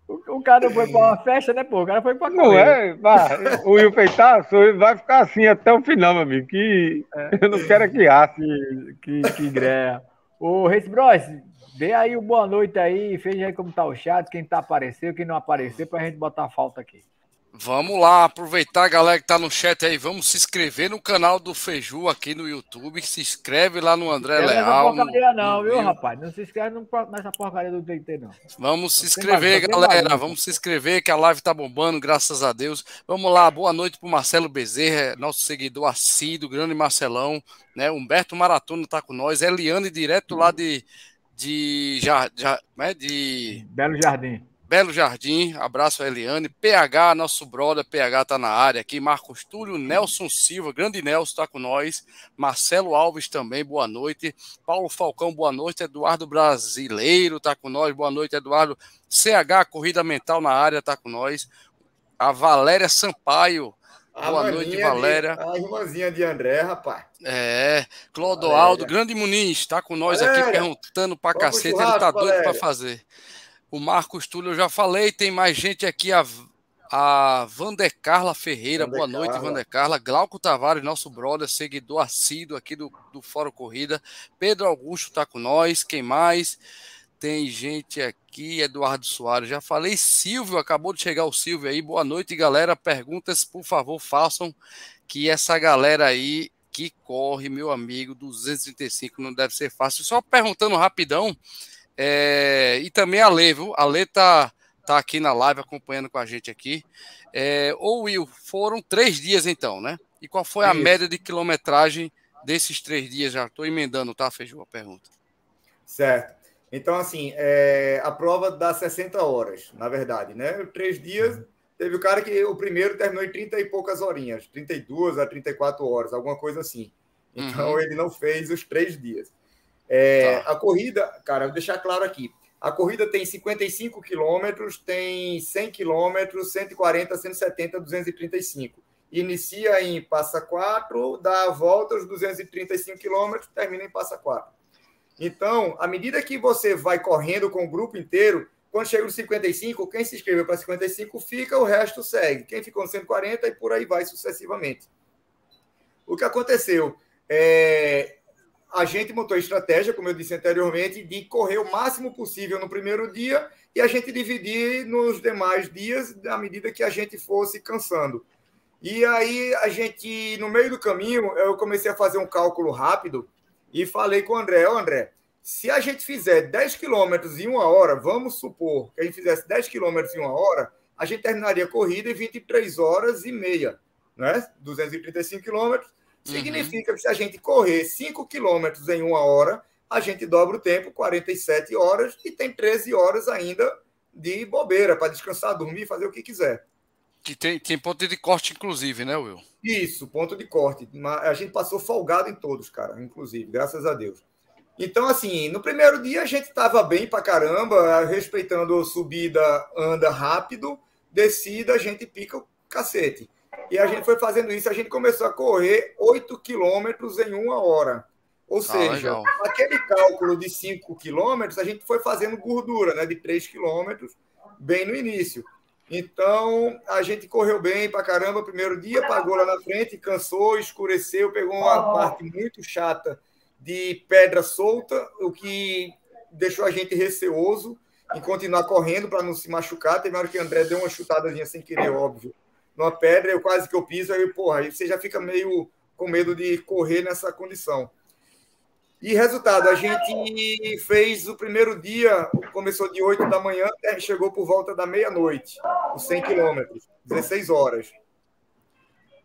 Cara não foi para uma festa, né, pô? O cara foi para
Não é, o Will Feitaço vai ficar assim até o final, meu amigo, que é. eu não quero que asse.
Que, que, que greia. Ô, Reis Bros, Dê aí o boa noite aí, veja aí como tá o chat, quem tá aparecendo, quem não apareceu, pra gente botar a falta aqui.
Vamos lá, aproveitar a galera que tá no chat aí, vamos se inscrever no canal do Feiju aqui no YouTube, se inscreve lá no André não Leal.
Não porcaria não, viu, rapaz? Não se inscreve nessa porcaria do TT, não.
Vamos se inscrever, galera, vamos se inscrever que a live tá bombando, graças a Deus. Vamos lá, boa noite pro Marcelo Bezerra, nosso seguidor assíduo, grande Marcelão, né? Humberto Maratona tá com nós, Eliane direto lá de de, já, já, né, de
Belo Jardim.
Belo Jardim, abraço a Eliane, PH, nosso brother, PH tá na área aqui, Marcos Túlio, Nelson Silva, grande Nelson tá com nós, Marcelo Alves também, boa noite, Paulo Falcão, boa noite, Eduardo Brasileiro tá com nós, boa noite, Eduardo, CH, Corrida Mental na área tá com nós, a Valéria Sampaio, a Boa noite, Valéria.
De, a irmãzinha de André, rapaz.
É, Clodoaldo, grande Muniz, está com nós Valéria. aqui perguntando para cacete, ele tá doido para fazer. O Marcos Túlio, eu já falei, tem mais gente aqui, a, a Vandercarla Ferreira, Vander boa noite, Carla. Vandercarla. Glauco Tavares, nosso brother, seguidor assíduo aqui do, do Fórum Corrida. Pedro Augusto está com nós, quem mais? Tem gente aqui, Eduardo Soares. Já falei, Silvio, acabou de chegar o Silvio aí. Boa noite, galera. Perguntas, por favor, façam. Que essa galera aí que corre, meu amigo, 235 não deve ser fácil. Só perguntando rapidão. É, e também a Lê, viu? A Lê tá, tá aqui na live acompanhando com a gente aqui. É, ô Will, foram três dias então, né? E qual foi a Isso. média de quilometragem desses três dias? Já estou emendando, tá, Feijão, a pergunta.
Certo. Então, assim, é, a prova dá 60 horas, na verdade, né? Três dias, teve o cara que o primeiro terminou em 30 e poucas horinhas, 32 a 34 horas, alguma coisa assim. Então, uhum. ele não fez os três dias. É, tá. A corrida, cara, vou deixar claro aqui. A corrida tem 55 quilômetros, tem 100 quilômetros, 140, 170, 235. Inicia em Passa 4, dá a volta aos 235 quilômetros, termina em Passa 4. Então, à medida que você vai correndo com o grupo inteiro, quando chega nos 55, quem se inscreveu para 55 fica, o resto segue. Quem ficou no 140 e por aí vai sucessivamente. O que aconteceu? É, a gente montou a estratégia, como eu disse anteriormente, de correr o máximo possível no primeiro dia e a gente dividir nos demais dias à medida que a gente fosse cansando. E aí a gente, no meio do caminho, eu comecei a fazer um cálculo rápido e falei com o André, oh, André, se a gente fizer 10 quilômetros em uma hora, vamos supor que a gente fizesse 10 quilômetros em uma hora, a gente terminaria a corrida em 23 horas e meia, né? 235 quilômetros. Uhum. Significa que se a gente correr 5 quilômetros em uma hora, a gente dobra o tempo, 47 horas, e tem 13 horas ainda de bobeira para descansar, dormir, fazer o que quiser.
Que tem, tem ponto de corte, inclusive, né, Will?
Isso, ponto de corte. A gente passou folgado em todos, cara, inclusive, graças a Deus. Então, assim, no primeiro dia a gente estava bem pra caramba, respeitando subida, anda rápido, descida, a gente pica o cacete. E a gente foi fazendo isso, a gente começou a correr 8 quilômetros em uma hora. Ou ah, seja, ah, aquele cálculo de 5 quilômetros, a gente foi fazendo gordura, né, de 3 quilômetros, bem no início. Então, a gente correu bem pra caramba primeiro dia, pagou lá na frente, cansou, escureceu, pegou uma parte muito chata de pedra solta, o que deixou a gente receoso em continuar correndo para não se machucar. Teve uma hora que o André deu uma chutadazinha sem querer, óbvio, numa pedra, eu quase que eu piso, aí, porra, aí você já fica meio com medo de correr nessa condição. E resultado, a gente fez o primeiro dia, começou de 8 da manhã, chegou por volta da meia-noite, os 100 quilômetros, 16 horas.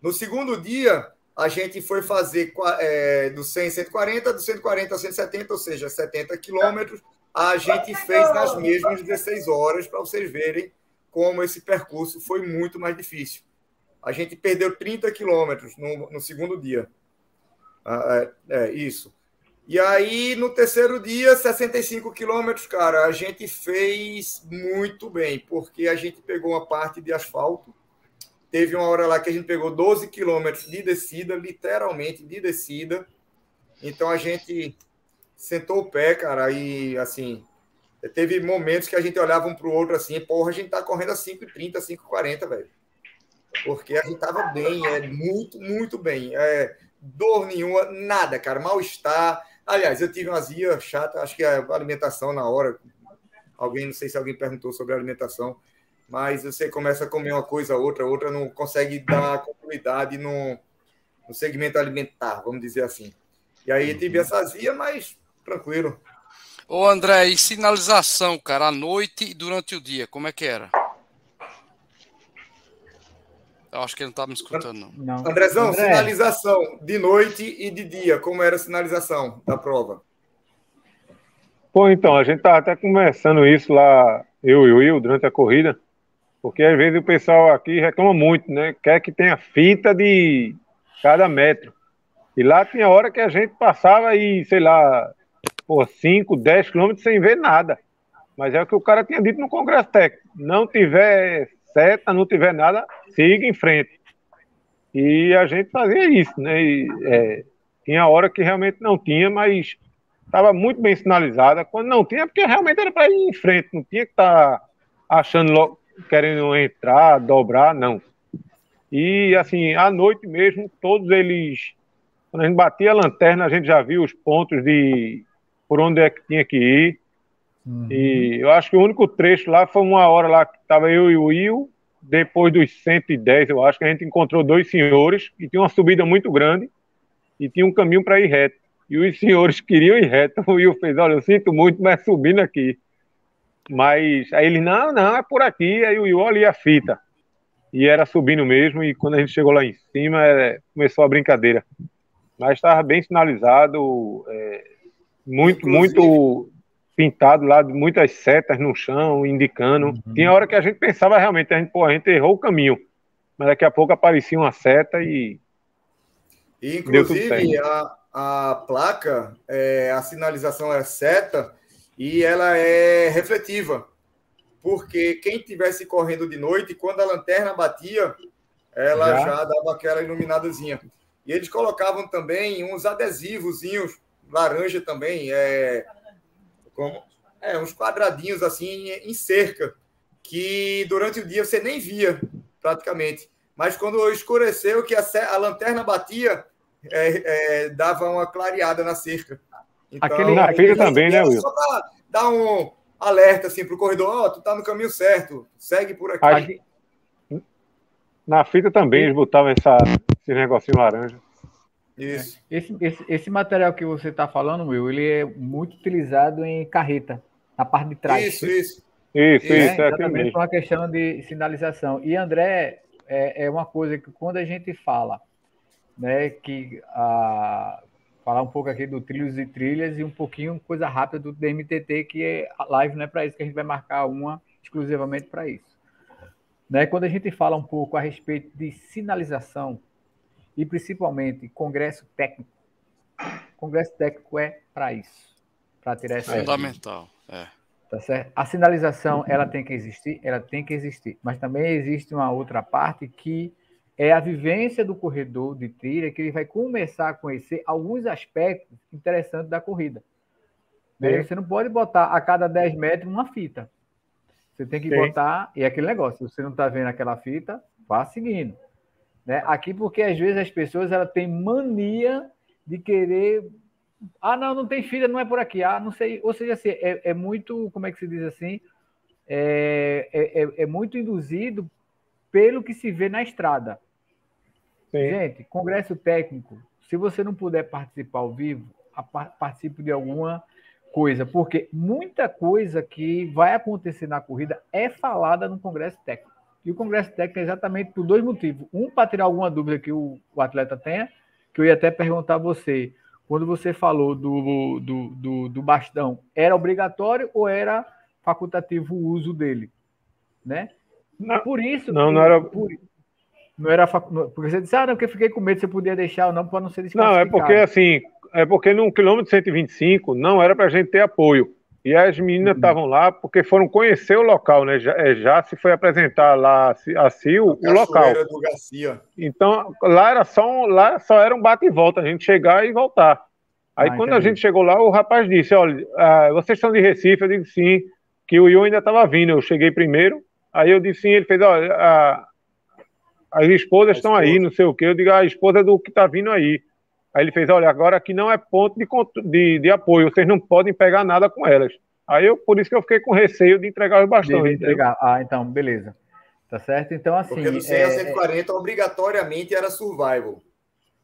No segundo dia, a gente foi fazer é, do 100 a 140, do 140 a 170, ou seja, 70 quilômetros. A gente fez nas mesmas 16 horas, para vocês verem como esse percurso foi muito mais difícil. A gente perdeu 30 quilômetros no, no segundo dia. Ah, é, é, isso. E aí, no terceiro dia, 65 quilômetros, cara, a gente fez muito bem, porque a gente pegou uma parte de asfalto. Teve uma hora lá que a gente pegou 12 quilômetros de descida, literalmente de descida. Então a gente sentou o pé, cara, e assim, teve momentos que a gente olhava um para o outro assim, porra, a gente tá correndo a 5,30, 5,40, velho. Porque a gente tava bem, é muito, muito bem. É, dor nenhuma, nada, cara, mal-estar. Aliás, eu tive uma azia chata, acho que a alimentação na hora. Alguém, não sei se alguém perguntou sobre a alimentação, mas você começa a comer uma coisa, outra, outra, não consegue dar continuidade no, no segmento alimentar, vamos dizer assim. E aí tive essa azia, mas tranquilo.
Ô André, e sinalização, cara, à noite e durante o dia, como é que era? Eu acho que ele não estava me escutando, não. não.
Andrezão, André. sinalização de noite e de dia, como era a sinalização da prova?
Pô, então, a gente estava até conversando isso lá, eu e o Will, durante a corrida, porque às vezes o pessoal aqui reclama muito, né? Quer que tenha fita de cada metro. E lá tinha hora que a gente passava e, sei lá, por 5, 10 quilômetros sem ver nada. Mas é o que o cara tinha dito no Congresso Técnico. Não tiver seta, não tiver nada, siga em frente. E a gente fazia isso, né? E, é, tinha hora que realmente não tinha, mas estava muito bem sinalizada. Quando não tinha, porque realmente era para ir em frente, não tinha que estar tá achando logo, querendo entrar, dobrar, não. E assim, à noite mesmo, todos eles, quando a gente batia a lanterna, a gente já viu os pontos de por onde é que tinha que ir. Uhum. E eu acho que o único trecho lá foi uma hora lá que estava eu e o Will, depois dos 110, eu acho que a gente encontrou dois senhores que tinham uma subida muito grande e tinha um caminho para ir reto. E os senhores queriam ir reto. O Will fez: Olha, eu sinto muito, mas subindo aqui. Mas aí ele: Não, não, é por aqui. Aí o Will, olha a fita. E era subindo mesmo. E quando a gente chegou lá em cima, é, começou a brincadeira. Mas estava bem sinalizado. É, muito, Inclusive... muito pintado lá, muitas setas no chão, indicando. Uhum. Tinha hora que a gente pensava realmente, a gente, pô, a gente errou o caminho. Mas daqui a pouco aparecia uma seta e.
Inclusive, a, a placa, é, a sinalização é seta e ela é refletiva. Porque quem estivesse correndo de noite, quando a lanterna batia, ela já, já dava aquela iluminadazinha. E eles colocavam também uns adesivozinhos laranja também, é, como, é uns quadradinhos assim em cerca, que durante o dia você nem via praticamente. Mas quando escureceu, que a, a lanterna batia, é, é, dava uma clareada na cerca.
Então, Aquele na feira também, né, Will?
Só para dar um alerta assim, para o corredor: Ó, oh, tu tá no caminho certo, segue por aqui. aqui.
Na fita também eles botavam essa, esse negocinho laranja.
Isso. Esse, esse, esse material que você está falando, Will, ele é muito utilizado em carreta, na parte de trás.
Isso, isso.
Isso,
é, isso. É exatamente por uma questão de sinalização. E, André, é, é uma coisa que quando a gente fala, né, que a, falar um pouco aqui do Trilhos e Trilhas e um pouquinho coisa rápida do DMTT, que é a live não é para isso, que a gente vai marcar uma exclusivamente para isso. Né, quando a gente fala um pouco a respeito de sinalização, e principalmente congresso técnico. Congresso técnico é para isso, para tirar essa.
Fundamental, é.
Tá certo? A sinalização ela tem que existir, ela tem que existir, mas também existe uma outra parte que é a vivência do corredor de trilha, que ele vai começar a conhecer alguns aspectos interessantes da corrida. Né? Você não pode botar a cada 10 metros uma fita. Você tem que Sim. botar, e é aquele negócio, se você não está vendo aquela fita, vá seguindo. Né? Aqui, porque às vezes as pessoas ela têm mania de querer. Ah, não, não tem filha, não é por aqui. Ah, não sei. Ou seja, assim, é, é muito, como é que se diz assim? É, é, é, é muito induzido pelo que se vê na estrada. Sim. Gente, congresso técnico, se você não puder participar ao vivo, participe de alguma coisa, porque muita coisa que vai acontecer na corrida é falada no congresso técnico. E o Congresso Técnico é exatamente por dois motivos. Um, para tirar alguma dúvida que o, o, atleta tenha, que eu ia até perguntar a você, quando você falou do, do, do, do bastão, era obrigatório ou era facultativo o uso dele? Né?
Não, por isso. Não, não era.
Por, Não era fac... Porque você disse, ah, não, porque eu fiquei com medo, você podia deixar ou não, para não ser
desclassificado. Não, é porque assim, é porque no quilômetro 125 não era para a gente ter apoio. E as meninas uhum. estavam lá porque foram conhecer o local, né? Já, é, já se foi apresentar lá a Sil o local. Do Garcia. Então lá era só um, lá só era um bate e volta, a gente chegar e voltar. Aí ah, quando entendi. a gente chegou lá, o rapaz disse: Olha, ah, vocês são de Recife? Eu disse sim, que o Ion ainda estava vindo. Eu cheguei primeiro. Aí eu disse sim, ele fez: Olha, a, as esposas estão aí, não sei o quê. Eu digo: A esposa é do que está vindo aí. Aí ele fez: olha, agora aqui não é ponto de, de, de, apoio, vocês não podem pegar nada com elas. Aí eu, por isso que eu fiquei com receio de entregar os bastões.
entregar. Ah, então, beleza. Tá certo? Então, assim.
Porque no 100 é... a 140, obrigatoriamente era survival.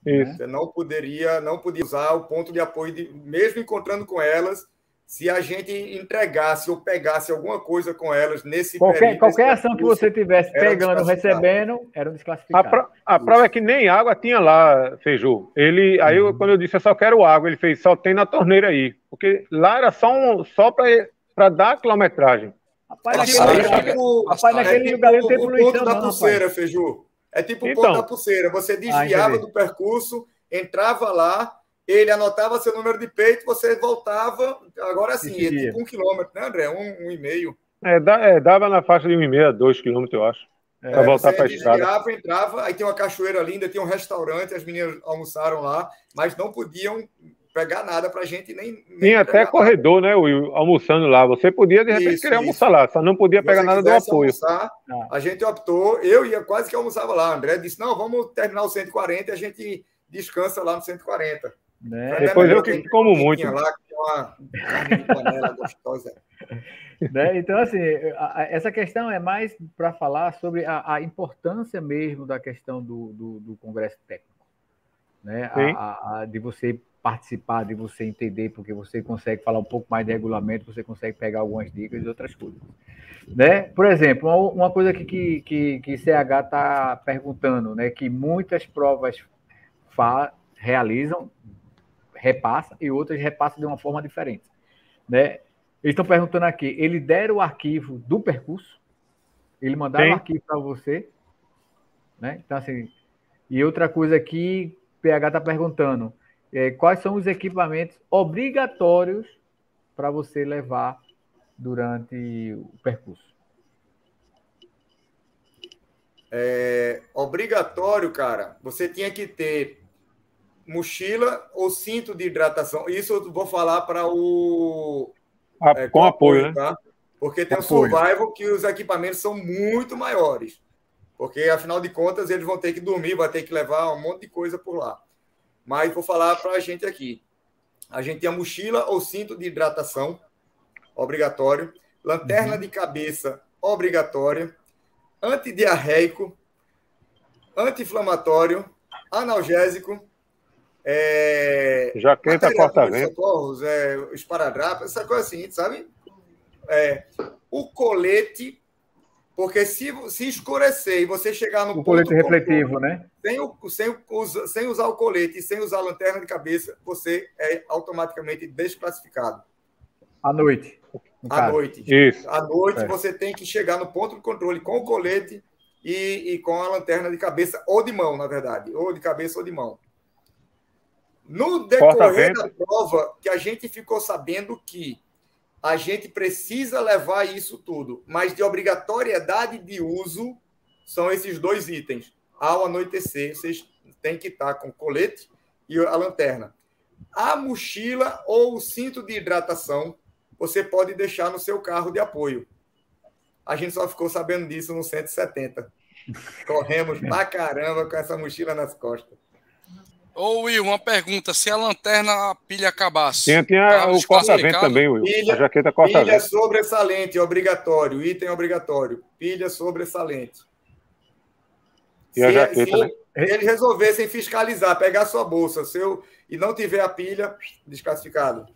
Isso. Você não poderia, não podia usar o ponto de apoio, de, mesmo encontrando com elas, se a gente entregasse ou pegasse alguma coisa com elas nesse
qualquer, período, qualquer ação que você tivesse pegando, recebendo, era desclassificado.
A, pro, a prova é que nem água tinha lá, Feiju. Ele, aí eu, uhum. quando eu disse eu só quero água, ele fez só tem na torneira aí, porque lá era só um, só para dar a quilometragem.
Rapaz, naquele, é tipo, rapaz, naquele é lugar tipo, tem poluição. O ponto da pulseira, Feiju. É tipo o então, ponto da pulseira. Você desviava ah, do percurso, entrava lá ele anotava seu número de peito, você voltava. Agora sim, é tipo um quilômetro, né, André? Um, um e meio.
É, é, dava na faixa de um e meio a dois quilômetros, eu acho. É, para voltar para a estrada.
entrava, aí tem uma cachoeira linda, tem um restaurante, as meninas almoçaram lá, mas não podiam pegar nada para a gente nem. nem
Tinha até corredor, né, Will, almoçando lá. Você podia, de repente, isso, querer isso. almoçar lá, só não podia pegar nada do apoio.
Almoçar, ah. A gente optou, eu ia quase que almoçava lá. André disse: não, vamos terminar o 140 e a gente descansa lá no 140.
Né? Depois eu que como muito. Lá, que
uma panela gostosa. Né? Então, assim, essa questão é mais para falar sobre a, a, importância mesmo da questão do, do, do Congresso Técnico. Né? A, a, de você participar, de você entender, porque você consegue falar um pouco mais de regulamento, você consegue pegar algumas dicas e outras coisas. Né? Por exemplo, uma, uma coisa que, que, que, que CH está perguntando, né? que muitas provas fa realizam repassa e outras repassa de uma forma diferente. Né? Eles estão perguntando aqui, ele der o arquivo do percurso? Ele mandar o arquivo para você? Né? Então, assim, e outra coisa aqui, PH está perguntando, é, quais são os equipamentos obrigatórios para você levar durante o percurso?
É, obrigatório, cara, você tinha que ter mochila ou cinto de hidratação. Isso eu vou falar para o.
Ah, é, com, com, apoio, apoio, né? Tá?
Porque tem o survival que os equipamentos são muito maiores. Porque, afinal de contas, eles vão ter que dormir, vai ter que levar um monte de coisa por lá. Mas vou falar para a gente aqui. A gente tem a mochila ou cinto de hidratação, obrigatório. Lanterna uhum. de cabeça, obrigatória. Antidiarreico, anti-inflamatório, analgésico, é,
Jaqueta corta-vento.
Socorros, é, esparadrapo, essa coisa assim, sabe? É, o colete, porque se, se escurecer e você chegar no
o colete refletivo, né?
Sem, o, sem, sem usar o colete e sem usar a lanterna de cabeça, você é automaticamente desclassificado.
À noite.
À noite.
Isso.
À noite é. você tem que chegar no ponto de controle com o colete e, e com a lanterna de cabeça, ou de mão, na verdade, ou de cabeça ou de mão. No decorrer da prova, que a gente ficou sabendo que a gente precisa levar isso tudo, mas de obrigatoriedade de uso são esses dois itens. Ao anoitecer, vocês têm que estar com o colete e a lanterna. A mochila ou o cinto de hidratação você pode deixar no seu carro de apoio. A gente só ficou sabendo disso no 170. Corremos pra caramba com essa mochila nas costas.
Ô Will, uma pergunta: se a lanterna, a pilha acabasse.
Tinha, tinha o corta-vento também, Will.
Pilha, a jaqueta corta-vento. Pilha sobressalente, obrigatório. Item obrigatório. Pilha sobressalente.
E se, a jaqueta, se né?
eles resolvessem fiscalizar, pegar sua bolsa seu, e não tiver a pilha, desclassificado.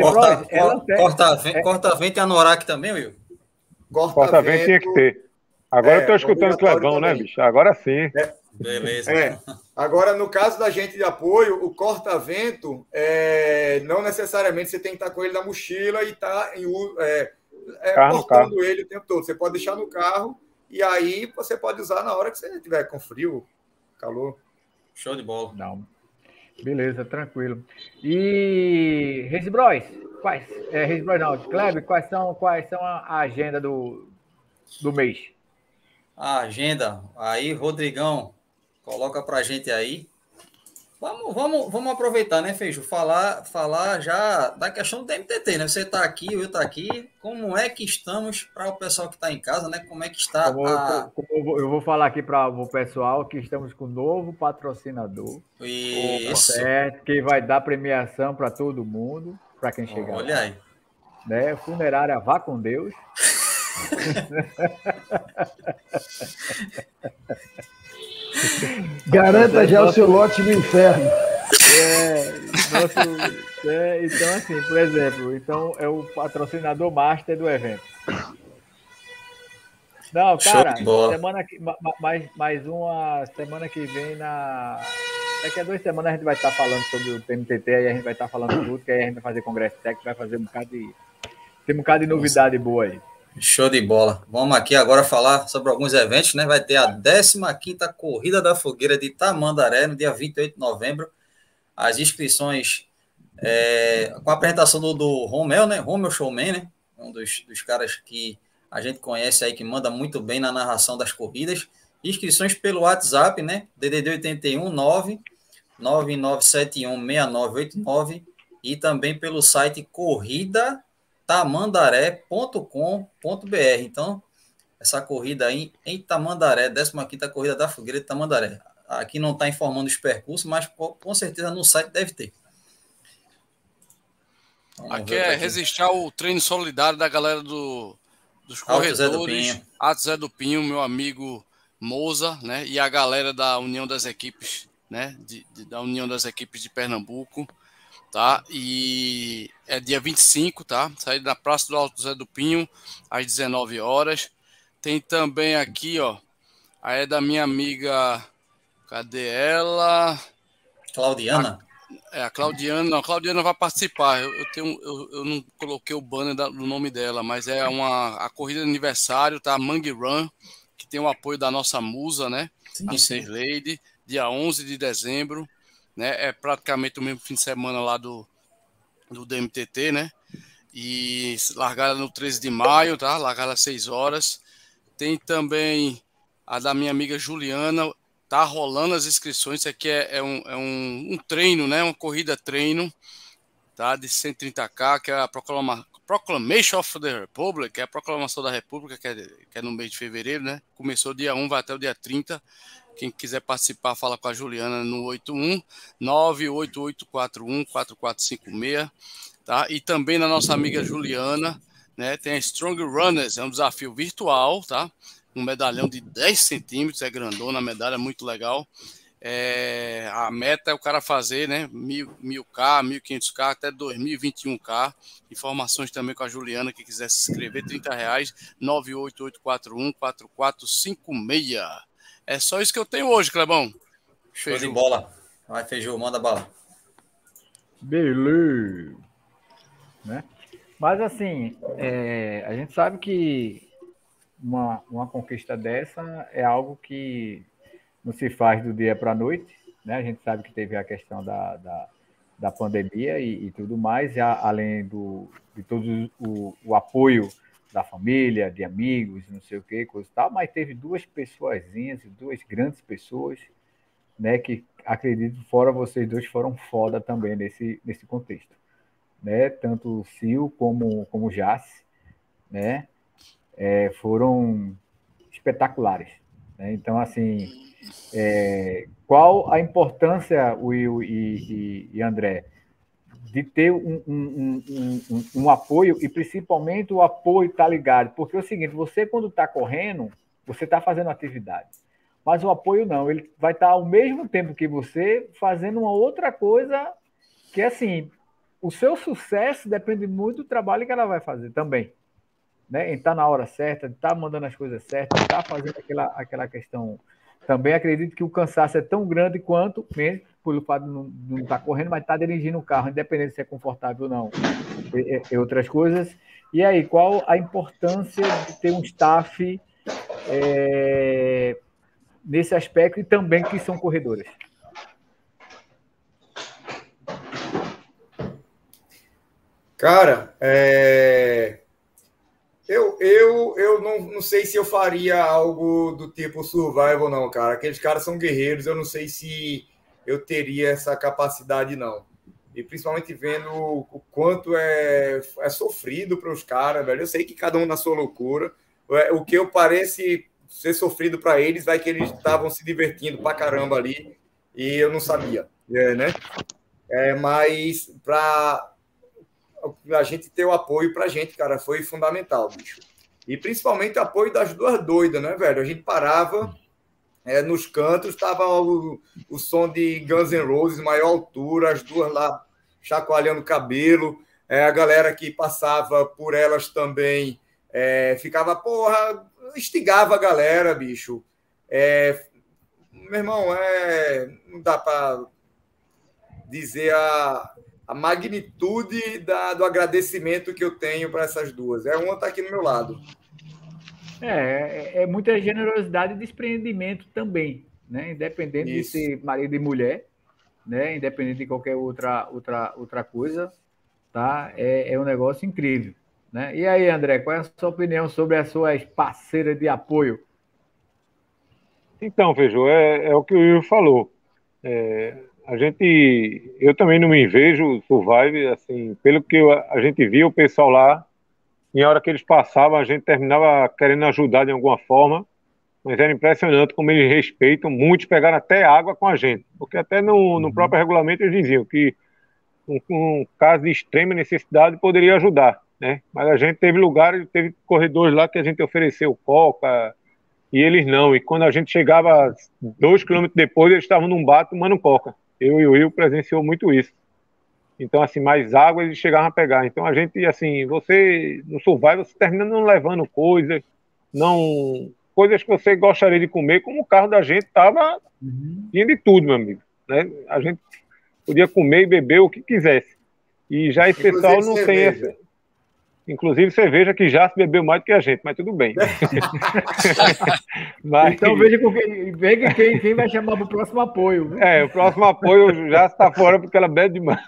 Corta-vento corta, corta, corta e anorak também, Will?
Corta-vento tinha que ter. Agora é, eu estou escutando o Clebão, né, bicho? Agora sim.
É, Beleza. É. Agora, no caso da gente de apoio, o corta-vento, é, não necessariamente você tem que estar com ele na mochila e estar tá em é, é,
carro,
cortando carro. ele o tempo todo. Você pode deixar no carro E aí você pode usar na hora que você estiver com frio, calor.
Show de bola.
Não. Beleza, tranquilo. E Reis Bros, quais? É, Reis Bros não, Kleber, quais são, quais são a agenda do, do mês?
A agenda, aí, Rodrigão, coloca pra gente aí. Vamos, vamos, vamos aproveitar, né, Feijão? Falar, falar já da questão do MTT, né? Você está aqui, o Will está aqui. Como é que estamos para o pessoal que está em casa, né? Como é que está
eu vou, a... eu vou, eu vou falar aqui para o pessoal que estamos com um novo patrocinador.
Isso.
Certo, que vai dar premiação para todo mundo, para quem chegar.
Olha aí.
Né? Funerária Vá com Deus.
Garanta já o seu lote no inferno.
É, nosso, é, então, assim, por exemplo, então é o patrocinador master do evento. Não, cara, semana que, mais, mais uma semana que vem na. Daqui a duas semanas a gente vai estar falando sobre o TMTT, aí a gente vai estar falando tudo, que aí a gente vai fazer congresso técnico, vai fazer um bocado de. Tem um bocado de novidade Nossa. boa aí.
Show de bola. Vamos aqui agora falar sobre alguns eventos, né? Vai ter a 15ª Corrida da Fogueira de Tamandaré, no dia 28 de novembro. As inscrições é, com a apresentação do, do Romel, né? Romel Showman, né? Um dos, dos caras que a gente conhece aí, que manda muito bem na narração das corridas. Inscrições pelo WhatsApp, né? DDD 81 9 9971 6989 e também pelo site Corrida tamandaré.com.br. Então, essa corrida aí em Tamandaré, 15ª Corrida da Fogueira de Tamandaré. Aqui não está informando os percursos, mas com certeza no site deve ter.
Vamos aqui é resistir ao treino solidário da galera do, dos corredores. Alto Zé do Pinho. Alto Zé do Pinho, meu amigo Moza, né? E a galera da União das Equipes, né? De, de, da União das Equipes de Pernambuco tá? E é dia 25, tá? Saída da Praça do Alto Zé do Pinho, às 19 horas. Tem também aqui, ó, a é da minha amiga, cadê ela?
Claudiana?
A, é, a Claudiana, não, a Claudiana vai participar. Eu, eu tenho, eu, eu, não coloquei o banner da, do nome dela, mas é uma a corrida de aniversário, tá? Mangue Run, que tem o apoio da nossa musa, né? Sim, a Saint Lady, dia 11 de dezembro né? É praticamente o mesmo fim de semana lá do, do DMTT, né? E largada no 13 de maio, tá? Largada às 6 horas. Tem também a da minha amiga Juliana, tá rolando as inscrições. Isso aqui é, é, um, é um, um, treino, né? Uma corrida treino, tá? De 130k, que é a proclama, Proclamation of the Republic, que é a proclamação da República, que é, que é no mês de fevereiro, né? Começou dia 1, vai até o dia 30. Quem quiser participar, fala com a Juliana no 81 98841 4456, tá? E também na nossa amiga Juliana, né? Tem a Strong Runners, é um desafio virtual, tá? Um medalhão de 10 centímetros, é grandona a medalha, muito legal. É, a meta é o cara fazer, né? 1000K, 1500K, até 2021K. Informações também com a Juliana, que quiser se inscrever, 30 reais, 98841 4456. É só isso que eu tenho hoje, Clebão.
Show de bola. Vai, Feijão, manda bala.
Beleza. Né? Mas assim, é, a gente sabe que uma, uma conquista dessa é algo que não se faz do dia para a noite. Né? A gente sabe que teve a questão da, da, da pandemia e, e, tudo mais, já além do, de todo o, o apoio da família, de amigos, não sei o que, coisa e tal, mas teve duas pessoazinhas, duas grandes pessoas, né, que acredito, fora vocês dois, foram foda também nesse, nesse contexto, né, tanto o Sil como, como o Jace, né, é, foram espetaculares, né? então, assim, é, qual a importância, Will e, e, e André, de ter um, um, um, um, apoio e principalmente o apoio tá ligado. Porque é o seguinte, você quando está correndo, você está fazendo atividade. Mas o apoio não, ele vai estar tá ao mesmo tempo que você fazendo uma outra coisa que assim, o seu sucesso depende muito do trabalho que ela vai fazer também. Né? Em estar tá na hora certa, estar tá mandando as coisas certas, estar tá fazendo aquela, aquela questão. Também acredito que o cansaço é tão grande quanto, mesmo, pelo fato de não estar tá correndo, mas estar tá dirigindo o carro, independente se é confortável ou não, e, e, outras coisas. E aí, qual a importância de ter um staff é, nesse aspecto e também que são corredoras?
Cara, é... eu, eu, eu não, não sei se eu faria algo do tipo survival, não, cara. Aqueles caras são guerreiros, eu não sei se eu teria essa capacidade, não. E principalmente vendo o quanto é, é sofrido para os caras, velho. Eu sei que cada um na sua loucura. É, o que eu parece ser sofrido para eles vai que eles estavam se divertindo pra caramba ali e eu não sabia, é, né? É, mas para a gente ter o apoio para a gente, cara, foi fundamental, bicho. E principalmente apoio das duas doidas, né, velho? A gente parava é, nos cantos, tava o, o som de Guns N' Roses, maior altura, as duas lá chacoalhando o cabelo, é, a galera que passava por elas também é, ficava, porra, instigava a galera, bicho. É, meu irmão, é, não dá para dizer a, a magnitude da, do agradecimento que eu tenho para essas duas. É uma está aqui no meu lado.
É, é, é muita generosidade e desprendimento também, né? Independente Isso. de ser marido e mulher, né? Independente de qualquer outra outra outra coisa, tá? É, é um negócio incrível, né? E aí, André, qual é a sua opinião sobre as suas parceiras de apoio?
Então, Feijô, é, é o que o Will falou. É, a gente, eu também não me vejo survive, assim, pelo que a gente viu o pessoal lá, em hora que eles passavam, a gente terminava querendo ajudar de alguma forma, mas era impressionante como eles respeitam, muitos pegaram até água com a gente, porque até no, no uhum. próprio regulamento eles diziam que um, um, caso de extrema necessidade poderia ajudar, né? Mas a gente teve lugares, teve corredores lá que a gente ofereceu coca, e eles não. E quando a gente chegava dois quilômetros depois, eles estavam num bar tomando coca. Eu e o Will presenciou muito isso. Então, assim, mais água eles chegavam a pegar. Então, a gente, assim, você, no survival, você termina não levando coisas, não... Coisas que você gostaria de comer, como o carro da gente tava uhum. tinha de tudo, meu amigo. Né? A gente podia comer e beber o que quisesse. E já esse pessoal não cerveja. tem essa... Inclusive cerveja que já se bebeu mais do que a gente, mas tudo bem.
mas... Então veja, quem, veja quem, quem vai chamar para o próximo apoio.
Né? É, o próximo apoio já está fora porque ela bebe demais.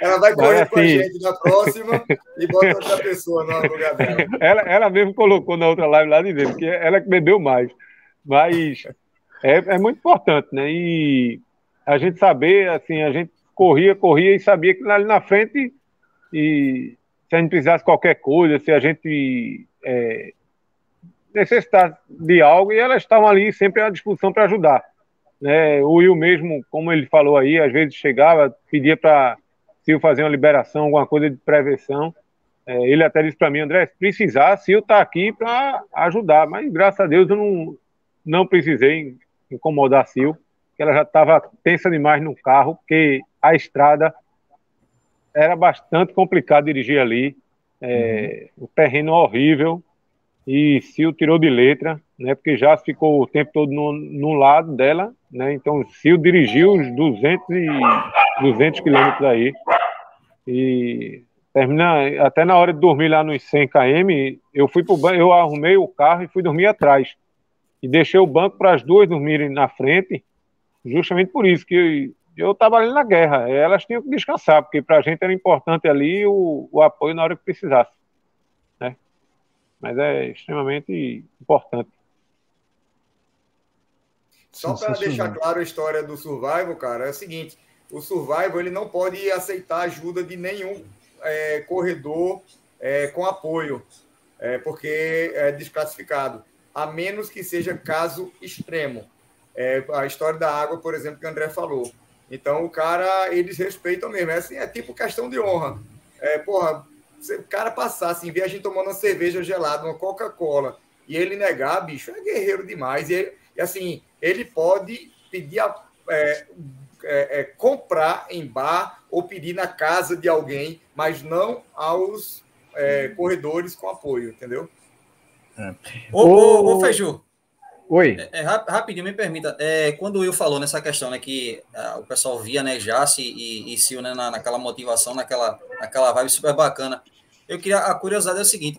Ela vai correr mas, com a assim, gente na próxima e bota outra pessoa no lugar dela.
Ela, ela mesmo colocou na outra live lá de ver, porque ela que bebeu mais. Mas é, é muito importante, né? E a gente saber, assim, a gente corria, corria e sabia que ali na frente e se a gente precisasse qualquer coisa, se a gente é, necessitasse de algo, e elas estavam ali sempre à disposição para ajudar. Né? O Will mesmo, como ele falou aí, às vezes chegava, pedia para se fazer uma liberação, alguma coisa de prevenção. É, ele até disse para mim, André, se precisar, Sil está aqui para ajudar. Mas graças a Deus eu não, não precisei incomodar a Sil, que ela já estava tensa demais no carro, porque a estrada era bastante complicado dirigir ali. É, uhum. O terreno horrível. E Sil tirou de letra, né? Porque já ficou o tempo todo no, no lado dela, né? Então Sil dirigiu os 200 e 200 quilômetros aí. E termina até na hora de dormir lá nos 100 km, eu fui pro banco, eu arrumei o carro e fui dormir atrás. E deixei o banco para as duas dormirem na frente, justamente por isso que eu estava ali na guerra. Elas tinham que descansar, porque para a gente era importante ali o, o, apoio na hora que precisasse. Né? Mas é extremamente importante.
Só para deixar claro a história do Survival, cara, é o seguinte: o Survival ele não pode aceitar ajuda de nenhum é, corredor é, com apoio, é, porque é desclassificado, a menos que seja caso extremo. É, a história da água, por exemplo, que o André falou. Então, o cara, eles respeitam mesmo. É, assim, é tipo questão de honra. É, porra, se o cara passar, assim, ver a gente tomando uma cerveja gelada, uma Coca-Cola, e ele negar, bicho, é guerreiro demais. E, ele, e assim, ele pode pedir a, é, é, é, comprar em bar ou pedir na casa de alguém, mas não aos é, corredores com apoio, entendeu?
É. Ô, ô, ô Feiju,
Oi.
É, é, rapidinho, me permita. É, quando o Will falou nessa questão, né, que uh, o pessoal via, né, Jace e, e Sil, né, na, naquela motivação, naquela, naquela vibe super bacana. Eu queria, a curiosidade é o seguinte,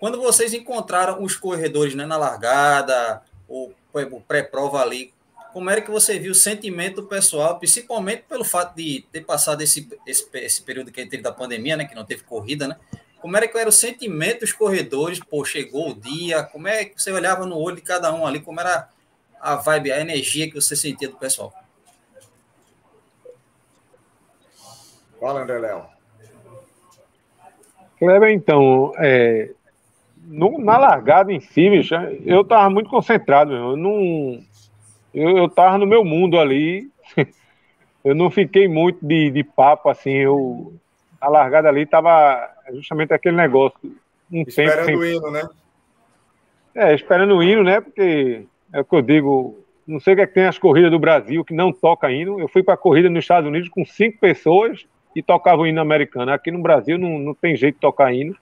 Quando vocês encontraram os corredores né, na largada, o, o pré-prova ali, como era que você viu o sentimento pessoal, principalmente pelo fato de ter passado esse, esse, esse período que teve da pandemia, né, que não teve corrida, né? Como era que era o sentimento dos corredores? Pô, chegou o dia, como é que você olhava no olho de cada um ali, como era a vibe, a energia que você sentia do pessoal?
Fala, André Léo.
Kleber, então, é, no, na largada em si, bicho, eu tava muito concentrado, eu não. Eu, eu tava no meu mundo ali. eu não fiquei muito de, de papo, assim, eu. A largada ali tava justamente aquele negócio.
Um esperando tempo, o hino, né?
É, esperando o hino, né? Porque é o que eu digo. Não sei o que, é que tem as corridas do Brasil que não toca hino. Eu fui para a corrida nos Estados Unidos com cinco pessoas e tocava o hino americano. Aqui no Brasil não, não tem jeito de tocar hino.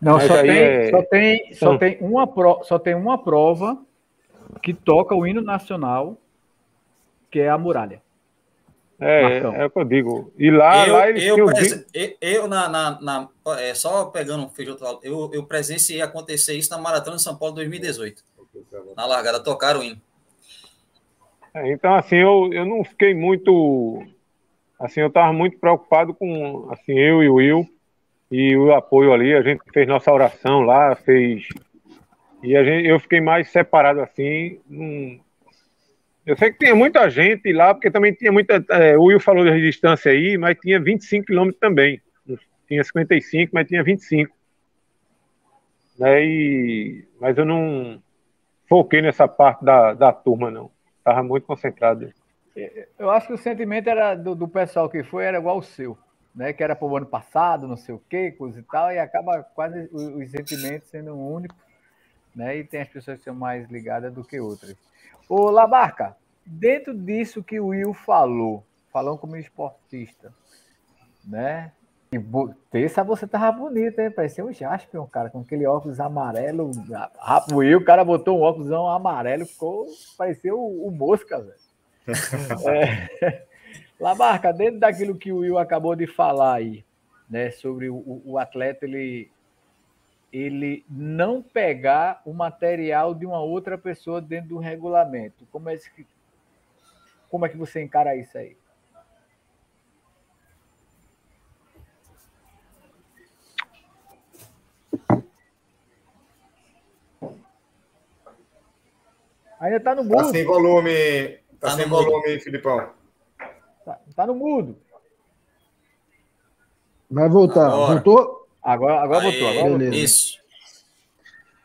Não, só tem, é... só, tem, só, então... tem uma pro, só tem uma prova que toca o hino nacional, que é a muralha.
É, é o que eu digo. E lá,
eu,
lá
eles eu, presen... eu, eu, na, na, na, é, só pegando um feijão, eu, eu presenciei acontecer isso na Maratona de São Paulo 2018. Na largada, tocaram o hino.
É, então, assim, eu, eu não fiquei muito. Assim, eu estava muito preocupado com assim, eu e o Will e o apoio ali. A gente fez nossa oração lá, fez. E a gente, eu fiquei mais separado assim. Num, eu sei que tinha muita gente lá, porque também tinha muita. É, o Will falou da distância aí, mas tinha 25 quilômetros também. Tinha 55, mas tinha 25. Né, e, mas eu não foquei nessa parte da, da turma, não. Estava muito concentrado.
Eu acho que o sentimento era do, do pessoal que foi era igual o seu, né? Que era para o ano passado, não sei o quê, coisa e tal, e acaba quase os, os sentimentos sendo um único, né? E tem as pessoas que são mais ligadas do que outras. Ô, Labarca, dentro disso que o Will falou, falando como esportista, né? E terça você tava bonito, hein? Parecia um Jasper, um cara com aquele óculos amarelo. O Will, o cara botou um óculos amarelo, ficou. Parecia o, o Mosca, velho. é, Labarca, dentro daquilo que o Will acabou de falar aí, né? Sobre o, o atleta, ele ele não pegar o material de uma outra pessoa dentro do regulamento. Como é que, como é que você encara isso aí? Ainda está no mudo.
Tá sem volume, tá, tá sem volume, mudo. Filipão.
Tá, tá, no mudo.
Vai voltar. Voltou?
Agora, agora Aê, botou, agora
Isso.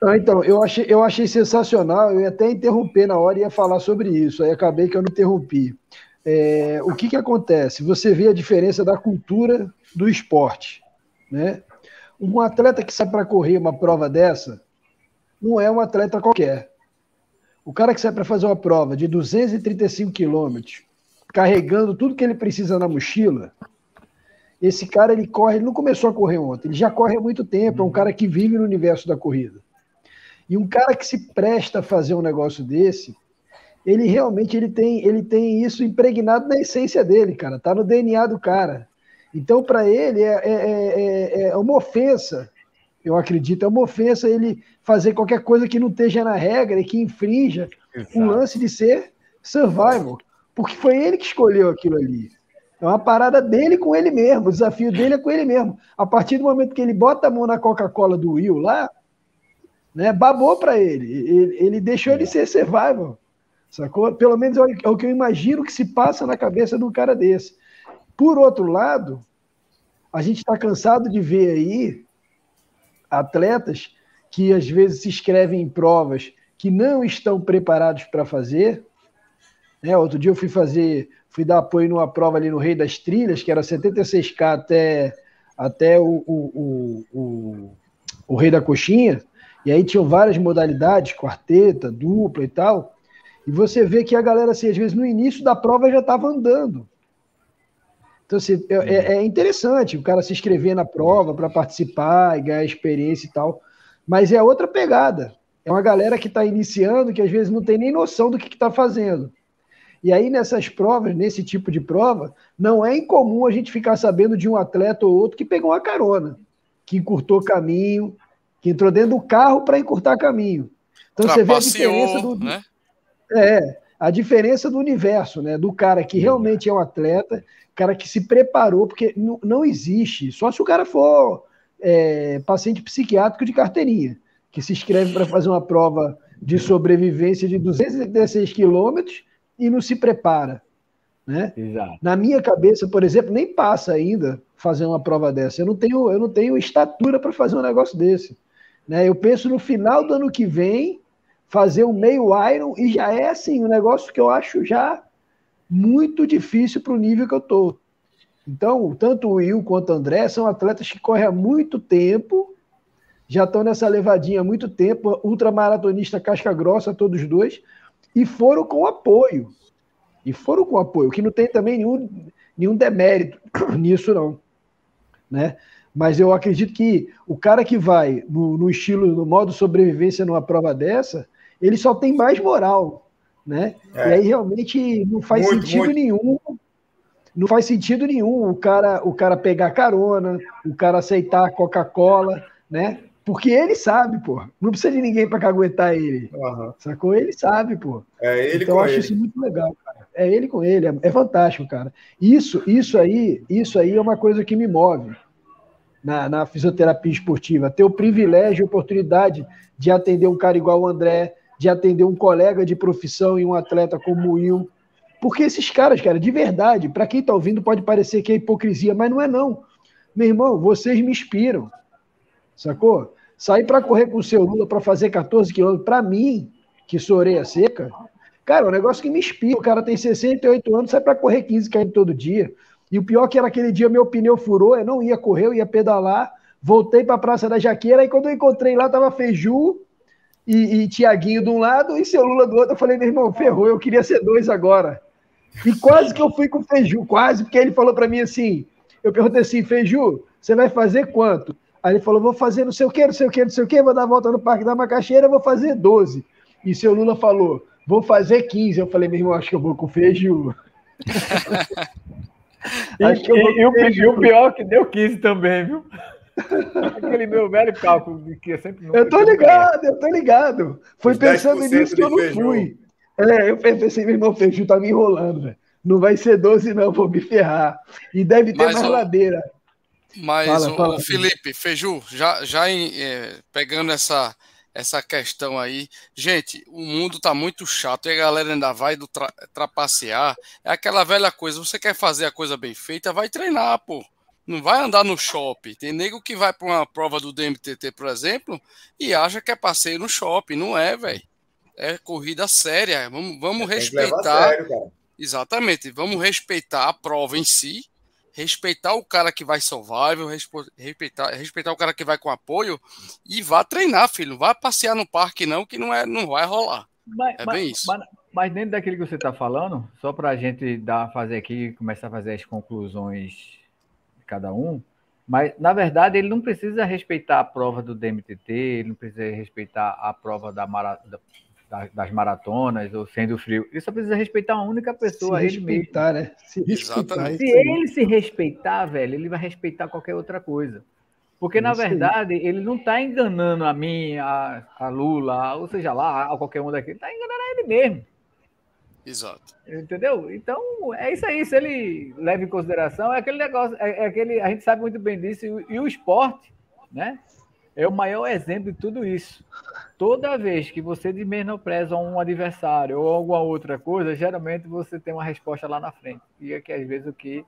Ah, então, eu achei, eu achei sensacional, eu ia até interromper na hora e ia falar sobre isso, aí acabei que eu não interrompi. É, o que, que acontece? Você vê a diferença da cultura do esporte. Né? Um atleta que sai para correr uma prova dessa não é um atleta qualquer. O cara que sai para fazer uma prova de 235 quilômetros, carregando tudo que ele precisa na mochila, esse cara, ele corre, ele não começou a correr ontem, ele já corre há muito tempo, é um cara que vive no universo da corrida. E um cara que se presta a fazer um negócio desse, ele realmente ele tem, ele tem isso impregnado na essência dele, cara, tá no DNA do cara. Então, para ele, é, é, é, é, uma ofensa, eu acredito, é uma ofensa ele fazer qualquer coisa que não esteja na regra e que infrinja o lance de ser survival, porque foi ele que escolheu aquilo ali. É uma parada dele com ele mesmo. O desafio dele é com ele mesmo. A partir do momento que ele bota a mão na Coca-Cola do Will lá, né, babou para ele. ele. Ele deixou ele ser survival. Sacou? Pelo menos é, é o que eu imagino que se passa na cabeça de um cara desse. Por outro lado, a gente está cansado de ver aí atletas que às vezes se inscrevem em provas que não estão preparados para fazer. Né? Outro dia eu fui fazer fui dar apoio numa prova ali no Rei das Trilhas, que era 76K até, até o, o, o, o, Rei da Coxinha, e aí tinham várias modalidades, quarteta, dupla e tal, e você vê que a galera, assim, às vezes no início da prova já estava andando. Então, assim, é, é, é interessante o cara se inscrever na prova para participar e ganhar experiência e tal, mas é outra pegada. É uma galera que está iniciando que às vezes não tem nem noção do que está fazendo. E aí, nessas provas, nesse tipo de prova, não é incomum a gente ficar sabendo de um atleta ou outro que pegou uma carona, que encurtou caminho, que entrou dentro do carro para encurtar caminho. Então você vê a diferença do. Né? É, a diferença do universo, né? Do cara que realmente é um atleta, cara que se preparou, porque não, não existe, só se o cara for é, paciente psiquiátrico de carteirinha, que se inscreve para fazer uma prova de sobrevivência de 236 quilômetros e não se prepara. Né? Exato. Na minha cabeça, por exemplo, nem passa ainda fazer uma prova dessa. Eu não tenho, eu não tenho estatura para fazer um negócio desse. Né? Eu penso no final do ano que vem fazer um meio Iron e já é assim um negócio que eu acho já muito difícil para o nível que eu estou. Então, tanto o Will quanto o André são atletas que correm há muito tempo, já estão nessa levadinha há muito tempo, ultramaratonista casca grossa, todos dois, e foram com apoio. E foram com apoio, que não tem também nenhum, nenhum demérito nisso, não. Né? Mas eu acredito que o cara que vai no, no estilo, no modo sobrevivência numa prova dessa, ele só tem mais moral. Né? É. E aí realmente não faz muito, sentido muito. nenhum não faz sentido nenhum o cara, o cara pegar carona, o cara aceitar Coca-Cola, né? Porque ele sabe, pô. Não precisa de ninguém para aguentar ele. Uhum. Sacou? Ele sabe, pô.
É ele
então
com
eu acho
ele.
isso muito legal, cara. É ele com ele, é, é, fantástico, cara. Isso, isso aí, isso aí é uma coisa que me move na, na fisioterapia esportiva. Ter o privilégio, a oportunidade de atender um cara igual o André, de atender um colega de profissão e um atleta como o Will, porque esses caras, cara, de verdade, para quem está ouvindo pode parecer que é hipocrisia, mas não é não. Meu irmão, vocês me inspiram. Sacou? Sair para correr com o seu Lula para fazer 14 quilômetros, para mim, que sou orelha seca, cara, é um negócio que me inspira. O cara tem 68 anos, sai para correr 15 km todo dia. E o pior que era aquele dia meu pneu furou, eu não ia correr, eu ia pedalar, voltei para a Praça da Jaqueira, e quando eu encontrei lá, tava Feiju e, e Tiaguinho de um lado e seu Lula do outro. Eu falei, meu irmão, ferrou, eu queria ser dois agora. E quase que eu fui com o Feiju, quase, porque ele falou para mim assim: eu perguntei assim, Feiju, você vai fazer quanto? Aí ele falou: vou fazer não sei o quê, não sei o quê, não sei o quê, vou dar a volta no Parque da Macaxeira, vou fazer 12. E seu Lula falou: vou fazer 15. Eu falei: meu irmão, acho que eu vou com o Feiju.
acho que eu vou e, o, e o pior é que deu 15 também, viu? Aquele meu velho cálculo que é sempre.
Eu tô ligado, eu tô ligado. Foi pensando nisso que eu não fui. É, eu pensei, meu irmão, Feiju tá me enrolando, velho. Não vai ser 12, não, vou me ferrar. E deve ter mas, mais o, ladeira.
Mas, fala, o, fala, Felipe, Feiju, já, já em, é, pegando essa, essa questão aí, gente, o mundo tá muito chato e a galera ainda vai do tra, trapacear. É aquela velha coisa, você quer fazer a coisa bem feita, vai treinar, pô. Não vai andar no shopping. Tem nego que vai para uma prova do DMTT, por exemplo, e acha que é passeio no shopping. Não é, velho é corrida séria. Vamos, vamos respeitar. Sério, exatamente. Vamos respeitar a prova em si, respeitar o cara que vai survival, respeitar, respeitar o cara que vai com apoio e vá treinar, filho. Não vá passear no parque, não, que não, é, não vai rolar. Mas, é bem isso.
Mas, mas, dentro daquilo que você está falando, só para a gente dar, fazer aqui, começar a fazer as conclusões de cada um. Mas, na verdade, ele não precisa respeitar a prova do DMTT, ele não precisa respeitar a prova da, mara, das, maratonas ou sendo frio. Ele só precisa respeitar uma única pessoa.
Se respeitar,
né?
Se
respeitar. Se ele se respeitar, velho, ele vai respeitar qualquer outra coisa. Porque, na verdade, ele não está enganando a mim, a, a Lula, ou seja lá, a qualquer um daquele, está enganando a ele mesmo.
Exato.
Entendeu? Então, é isso aí. Se ele leva em consideração, é aquele negócio, é, é aquele, a gente sabe muito bem disso, e, e o esporte, né? É o maior exemplo de tudo isso. Toda vez que você desmenopreza um adversário ou alguma outra coisa, geralmente você tem uma resposta lá na frente. E é que às vezes o que,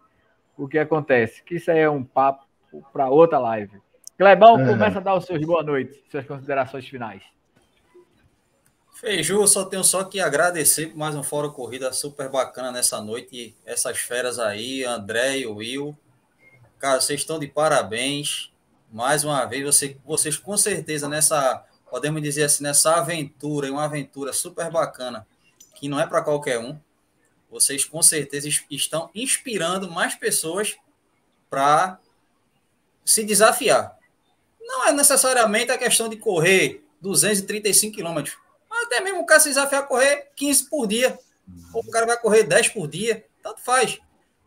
o que acontece? Que isso aí é um papo para outra live. Clebão, é. começa a dar os seus boa noite, suas considerações finais.
Feiju, só tenho só que agradecer por mais um Fórum Corrida super bacana nessa noite. Essas feras aí, André e Will. Cara, vocês estão de parabéns mais uma vez, você, vocês com certeza nessa, podemos dizer assim, nessa aventura, uma aventura super bacana, que não é para qualquer um, vocês com certeza estão inspirando mais pessoas para se desafiar. Não é necessariamente a questão de correr 235 quilômetros, até mesmo o cara se desafiar a correr 15 por dia, ou o cara vai correr 10 por dia, tanto faz.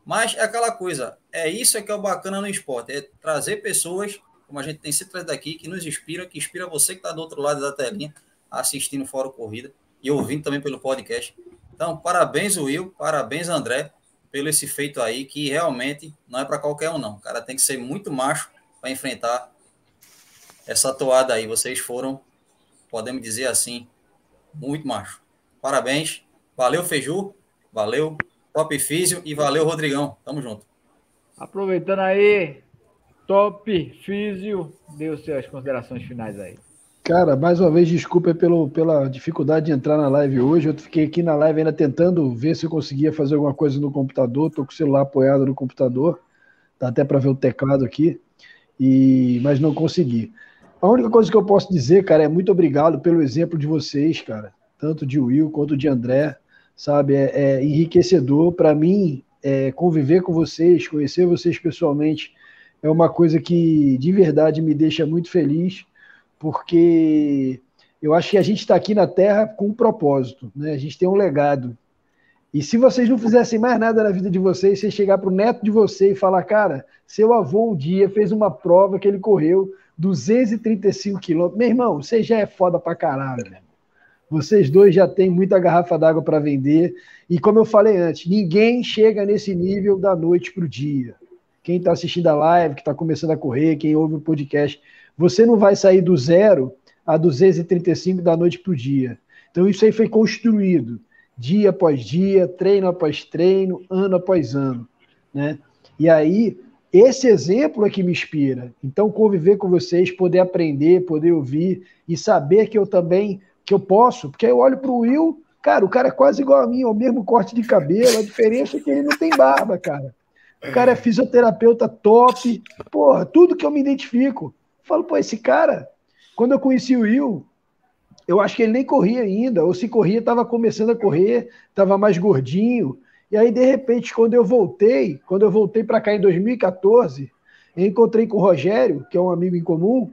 Mas é aquela coisa, é isso é que é o bacana no esporte, é trazer pessoas como a gente tem sempre trazido aqui, que nos inspira, que inspira você que está do outro lado da telinha, assistindo Fora Corrida e ouvindo também pelo podcast. Então, parabéns, Will, parabéns, André, pelo esse feito aí, que realmente não é para qualquer um, não. O cara tem que ser muito macho para enfrentar essa toada aí. Vocês foram, podemos dizer assim, muito macho. Parabéns. Valeu, Feiju. Valeu, Top Físio. E valeu, Rodrigão. Tamo junto.
Aproveitando aí, Top Físio, os suas considerações finais aí.
Cara, mais uma vez, desculpa pelo, pela dificuldade de entrar na live hoje. Eu fiquei aqui na live ainda tentando ver se eu conseguia fazer alguma coisa no computador. Tô com o celular apoiado no computador. Dá até para ver o teclado aqui. E mas não consegui. A única coisa que eu posso dizer, cara, é muito obrigado pelo exemplo de vocês, cara, tanto de Will quanto de André, sabe? É, é enriquecedor para mim é, conviver com vocês, conhecer vocês pessoalmente, é uma coisa que de verdade me deixa muito feliz, porque eu acho que a gente está aqui na Terra com um propósito, né? A gente tem um legado. E se vocês não fizessem mais nada na vida de vocês, você chegar para o neto de você e falar, cara, seu avô um dia fez uma prova que ele correu 235 quilômetros. Meu irmão, você já é foda pra caralho? Vocês dois já têm muita garrafa d'água para vender. E como eu falei antes, ninguém chega nesse nível da noite para o dia. Quem está assistindo a live, que está começando a correr, quem ouve o podcast, você não vai sair do zero a 235 da noite para o dia. Então isso aí foi construído dia após dia, treino após treino, ano após ano, né? E aí esse exemplo é que me inspira. Então, conviver com vocês, poder aprender, poder ouvir e saber que eu também que eu posso, porque eu olho para o Will, cara, o cara é quase igual a mim, é o mesmo corte de cabelo, a diferença é que ele não tem barba, cara. O cara é fisioterapeuta top, porra, tudo que eu me identifico. Eu falo, pô, esse cara, quando eu conheci o Will, eu acho que ele nem corria ainda, ou se corria, estava começando a correr, estava mais gordinho. E aí, de repente, quando eu voltei, quando eu voltei para cá em 2014, eu encontrei com o Rogério, que é um amigo em comum,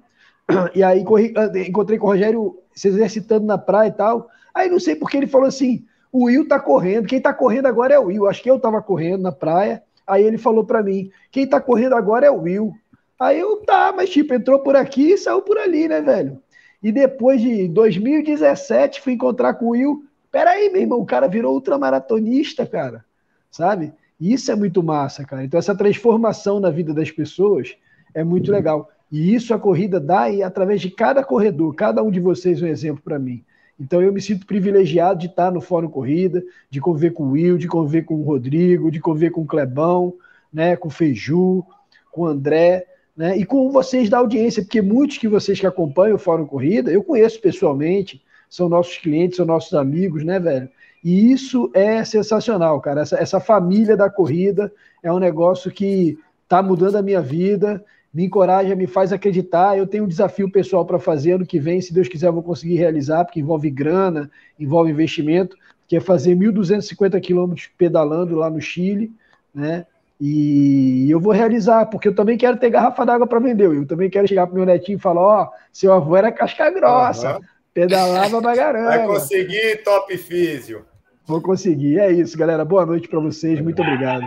e aí corri, encontrei com o Rogério se exercitando na praia e tal. Aí não sei porque ele falou assim: o Will tá correndo, quem tá correndo agora é o Will. Acho que eu tava correndo na praia. Aí ele falou para mim: quem tá correndo agora é o Will. Aí eu, tá, mas tipo, entrou por aqui e saiu por ali, né, velho? E depois de 2017, fui encontrar com o Will. Peraí, meu irmão, o cara virou ultramaratonista, cara sabe? Isso é muito massa, cara. Então, essa transformação na vida das pessoas é muito legal. E isso a corrida dá e através de cada corredor, cada um de vocês um exemplo para mim. Então eu me sinto privilegiado de estar no Fórum Corrida, de conviver com o Will, de conviver com o Rodrigo, de conviver com o Clebão, né, com o Feiju, com o André, né, e com vocês da audiência, porque muitos que vocês que acompanham o Fórum Corrida, eu conheço pessoalmente, são nossos clientes, são nossos amigos, né, velho? E isso é sensacional, cara. Essa, essa família da corrida é um negócio que está mudando a minha vida, me encoraja, me faz acreditar. Eu tenho um desafio pessoal para fazer ano que vem, se Deus quiser, eu vou conseguir realizar, porque envolve grana, envolve investimento, que é fazer 1.250 quilômetros pedalando lá no Chile, né? E eu vou realizar, porque eu também quero ter garrafa d'água para vender. Eu também quero chegar para meu netinho e falar: Ó, oh, seu avô era casca grossa, uhum. pedalava pra caramba.
Vai conseguir, top físio.
Vou conseguir. É isso, galera. Boa noite para vocês. Muito obrigado.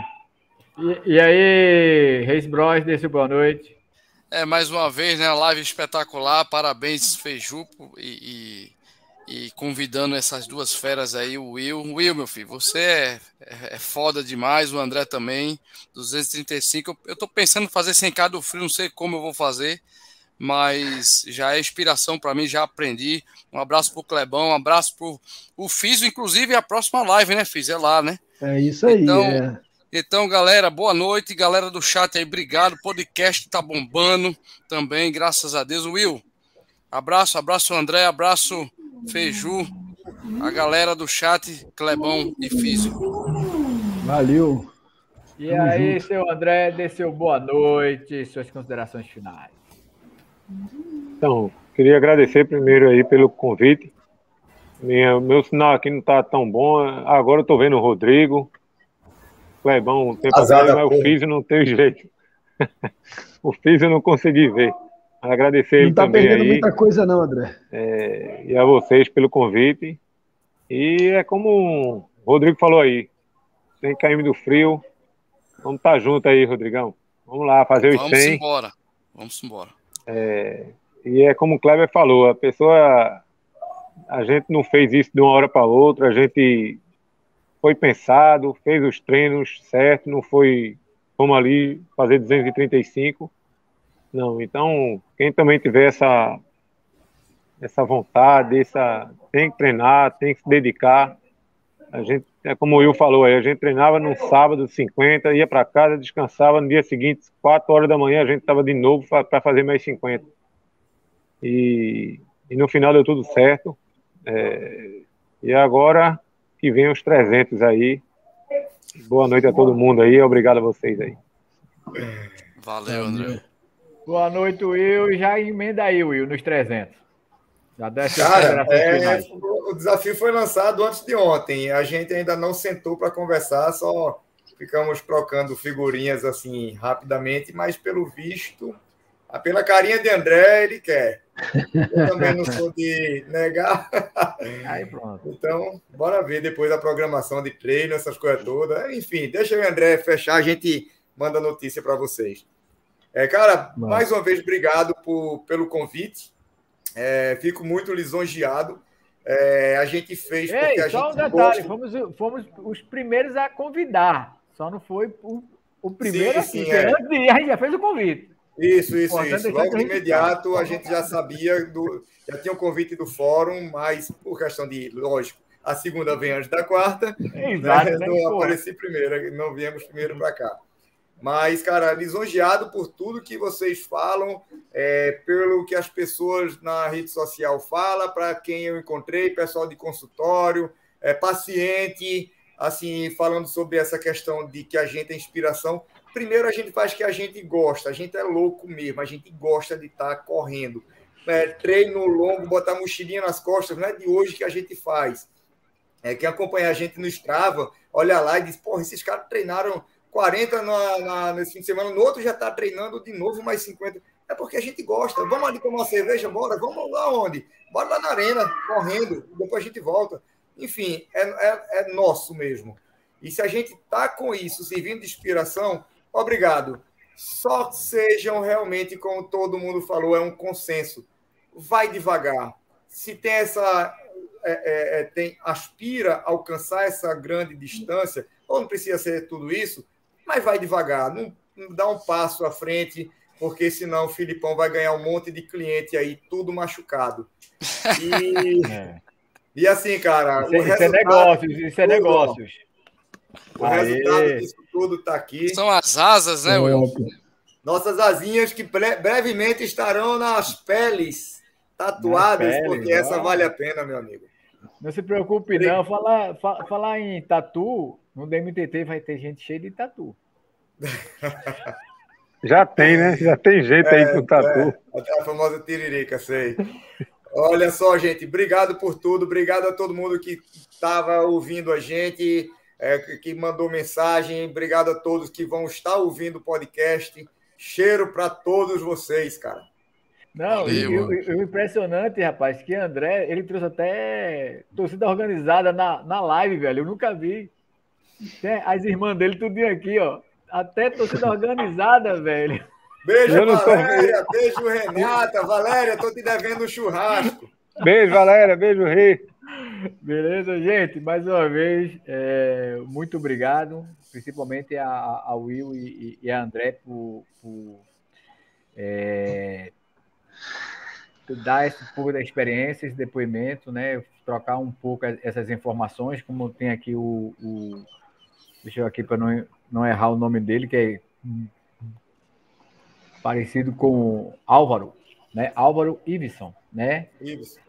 E, e aí, Reis Bros, desse boa noite.
É, mais uma vez, né? Live espetacular. Parabéns, Feijupo. E, e, e, convidando essas duas feras aí, o Will. Will, meu filho, você é, é, é foda demais. O André também. 235. Eu, eu tô pensando em fazer 100k do frio, não sei como eu vou fazer mas já é inspiração para mim, já aprendi. Um abraço pro Clebão, um abraço pro o Fiz, inclusive a próxima live, né, Fiz? É lá, né?
É isso aí.
Então,
é.
Então, galera, boa noite. Galera do chat aí, obrigado. O podcast tá bombando também, graças a Deus. Will, abraço, abraço André, abraço Feiju, a galera do chat, Clebão e Físio.
Valeu.
E Tamo aí, junto. seu André, dê seu boa noite, suas considerações finais.
Então, queria agradecer primeiro aí pelo convite. Minha, meu sinal aqui não está tão bom. Agora eu estou vendo o Rodrigo. Clebão, um tempo atrás, mas o Físio não tem jeito. o Físio eu não consegui ver. Agradecer não ele tá também perdendo
aí. muita coisa não, André.
É, e a vocês pelo convite. E é como o Rodrigo falou aí, sem cair do frio. Vamos estar tá junto aí, Rodrigão. Vamos lá, fazer os
Vamos
100.
embora. Vamos embora.
É, e é como o Kleber falou, a pessoa, a gente não fez isso de uma hora para outra, a gente foi pensado, fez os treinos certo, não foi como ali fazer 235. Não, então quem também tiver essa essa vontade, essa tem que treinar, tem que se dedicar. A gente, é como o Will falou aí, a gente treinava no sábado 50, ia para casa, descansava, no dia seguinte, 4 horas da manhã, a gente estava de novo para fazer mais 50. E, e, no final deu tudo certo. É, e agora que vem os 300 aí. Boa noite a todo mundo aí, obrigado a vocês aí.
Valeu, André.
Boa noite, Will. Já emenda aí, Will, nos 300.
Já desce Cara, é, o desafio foi lançado antes de ontem. A gente ainda não sentou para conversar, só ficamos trocando figurinhas assim rapidamente, mas pelo visto, pela carinha de André, ele quer. Eu também não sou de negar. Aí pronto. Então, bora ver depois a programação de treino, essas coisas todas. Enfim, deixa o André fechar, a gente manda notícia para vocês. É, cara, Mano. mais uma vez, obrigado por, pelo convite. É, fico muito lisonjeado. É, a gente fez
Ei, porque a só gente. Um detalhe, gosta... fomos, fomos os primeiros a convidar. Só não foi o, o primeiro sim, sim, é. Antes a gente já fez o convite.
Isso, isso, isso. Logo de imediato a gente já sabia, do, já tinha o convite do fórum, mas por questão de, lógico, a segunda vem antes da quarta. Exato, né? Não apareci primeiro, não viemos primeiro para cá. Mas, cara, lisonjeado por tudo que vocês falam, é, pelo que as pessoas na rede social falam, para quem eu encontrei, pessoal de consultório, é, paciente, assim, falando sobre essa questão de que a gente é inspiração. Primeiro, a gente faz que a gente gosta, a gente é louco mesmo, a gente gosta de estar tá correndo. É, treino longo, botar mochilinha nas costas, não é de hoje que a gente faz. É, quem acompanha a gente no Strava, olha lá e diz: porra, esses caras treinaram 40 na, na, nesse fim de semana, no outro já está treinando de novo mais 50. É porque a gente gosta. Vamos ali tomar uma cerveja, bora? Vamos lá onde? Bora lá na arena, correndo, depois a gente volta. Enfim, é, é, é nosso mesmo. E se a gente está com isso, servindo de inspiração, obrigado. Só sejam realmente, como todo mundo falou, é um consenso. Vai devagar. Se tem essa. É, é, é tem, aspira a alcançar essa grande distância, ou não precisa ser tudo isso, mas vai devagar, não, não dá um passo à frente, porque senão o Filipão vai ganhar um monte de cliente aí, tudo machucado. E, é. e assim, cara.
Isso, é, isso é negócios, isso é negócios.
O Aê. resultado disso tudo está aqui.
São as asas, né, Will?
Nossas asinhas que brevemente estarão nas peles tatuadas, nas peles, porque ó. essa vale a pena, meu amigo.
Não se preocupe, não. Falar, falar em tatu, no DMTT vai ter gente cheia de tatu.
Já tem, né? Já tem jeito é, aí com tatu.
É, a famosa tiririca, sei. Olha só, gente, obrigado por tudo, obrigado a todo mundo que estava ouvindo a gente, é, que mandou mensagem, obrigado a todos que vão estar ouvindo o podcast. Cheiro para todos vocês, cara.
Não, o impressionante, rapaz, que André, ele trouxe até torcida organizada na, na live, velho. Eu nunca vi. As irmãs dele tudinho aqui, ó. Até torcida organizada, velho.
Beijo, Valéria. Beijo, Renata. Valéria, tô te devendo um churrasco.
Beijo, Valéria. Beijo, Rei.
Beleza, gente? Mais uma vez, é, muito obrigado, principalmente a, a Will e, e a André por, por é, dar esse pouco da experiência, esse depoimento, né? Trocar um pouco essas informações, como tem aqui o, o Deixa eu aqui para não, não errar o nome dele, que é parecido com Álvaro, né? Álvaro Iveson, né? Iveson.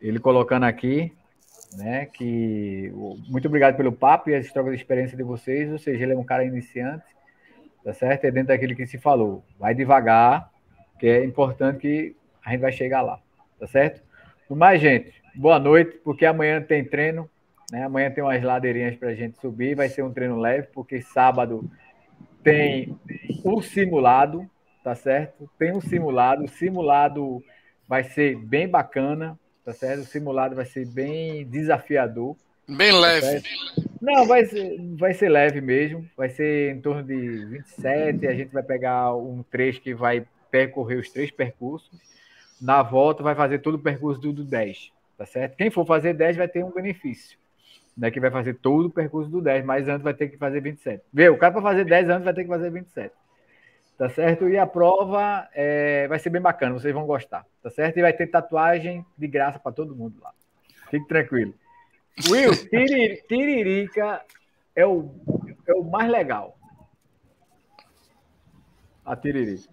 Ele colocando aqui, né? Que muito obrigado pelo papo e as trocas de experiência de vocês. Ou seja, ele é um cara iniciante, tá certo? É dentro daquilo que se falou. Vai devagar, que é importante que a gente vai chegar lá, tá certo? mais, gente, boa noite, porque amanhã tem treino. Né? Amanhã tem umas ladeirinhas para a gente subir, vai ser um treino leve, porque sábado tem o simulado, tá certo? Tem um simulado, o simulado vai ser bem bacana, tá certo? O simulado vai ser bem desafiador.
Bem tá leve. Certo?
Não, vai ser, vai ser leve mesmo, vai ser em torno de 27, a gente vai pegar um trecho que vai percorrer os três percursos. Na volta vai fazer todo o percurso do, do 10, tá certo? Quem for fazer 10 vai ter um benefício, né? Que vai fazer todo o percurso do 10, mas antes vai ter que fazer 27. Vê, o cara para fazer 10 anos vai ter que fazer 27. Tá certo? E a prova é, vai ser bem bacana, vocês vão gostar, tá certo? E vai ter tatuagem de graça para todo mundo lá. Fique tranquilo. Will, Tiririca é o, é o mais legal. A Tiririca.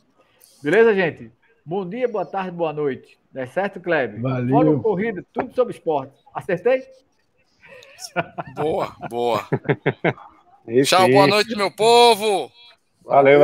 Beleza, gente? Bom dia, boa tarde, boa noite. É certo, Kleber?
Valeu. Fora
corrida, tudo sobre esporte. Acertei?
Boa, boa. Tchau, boa noite, meu povo.
Valeu.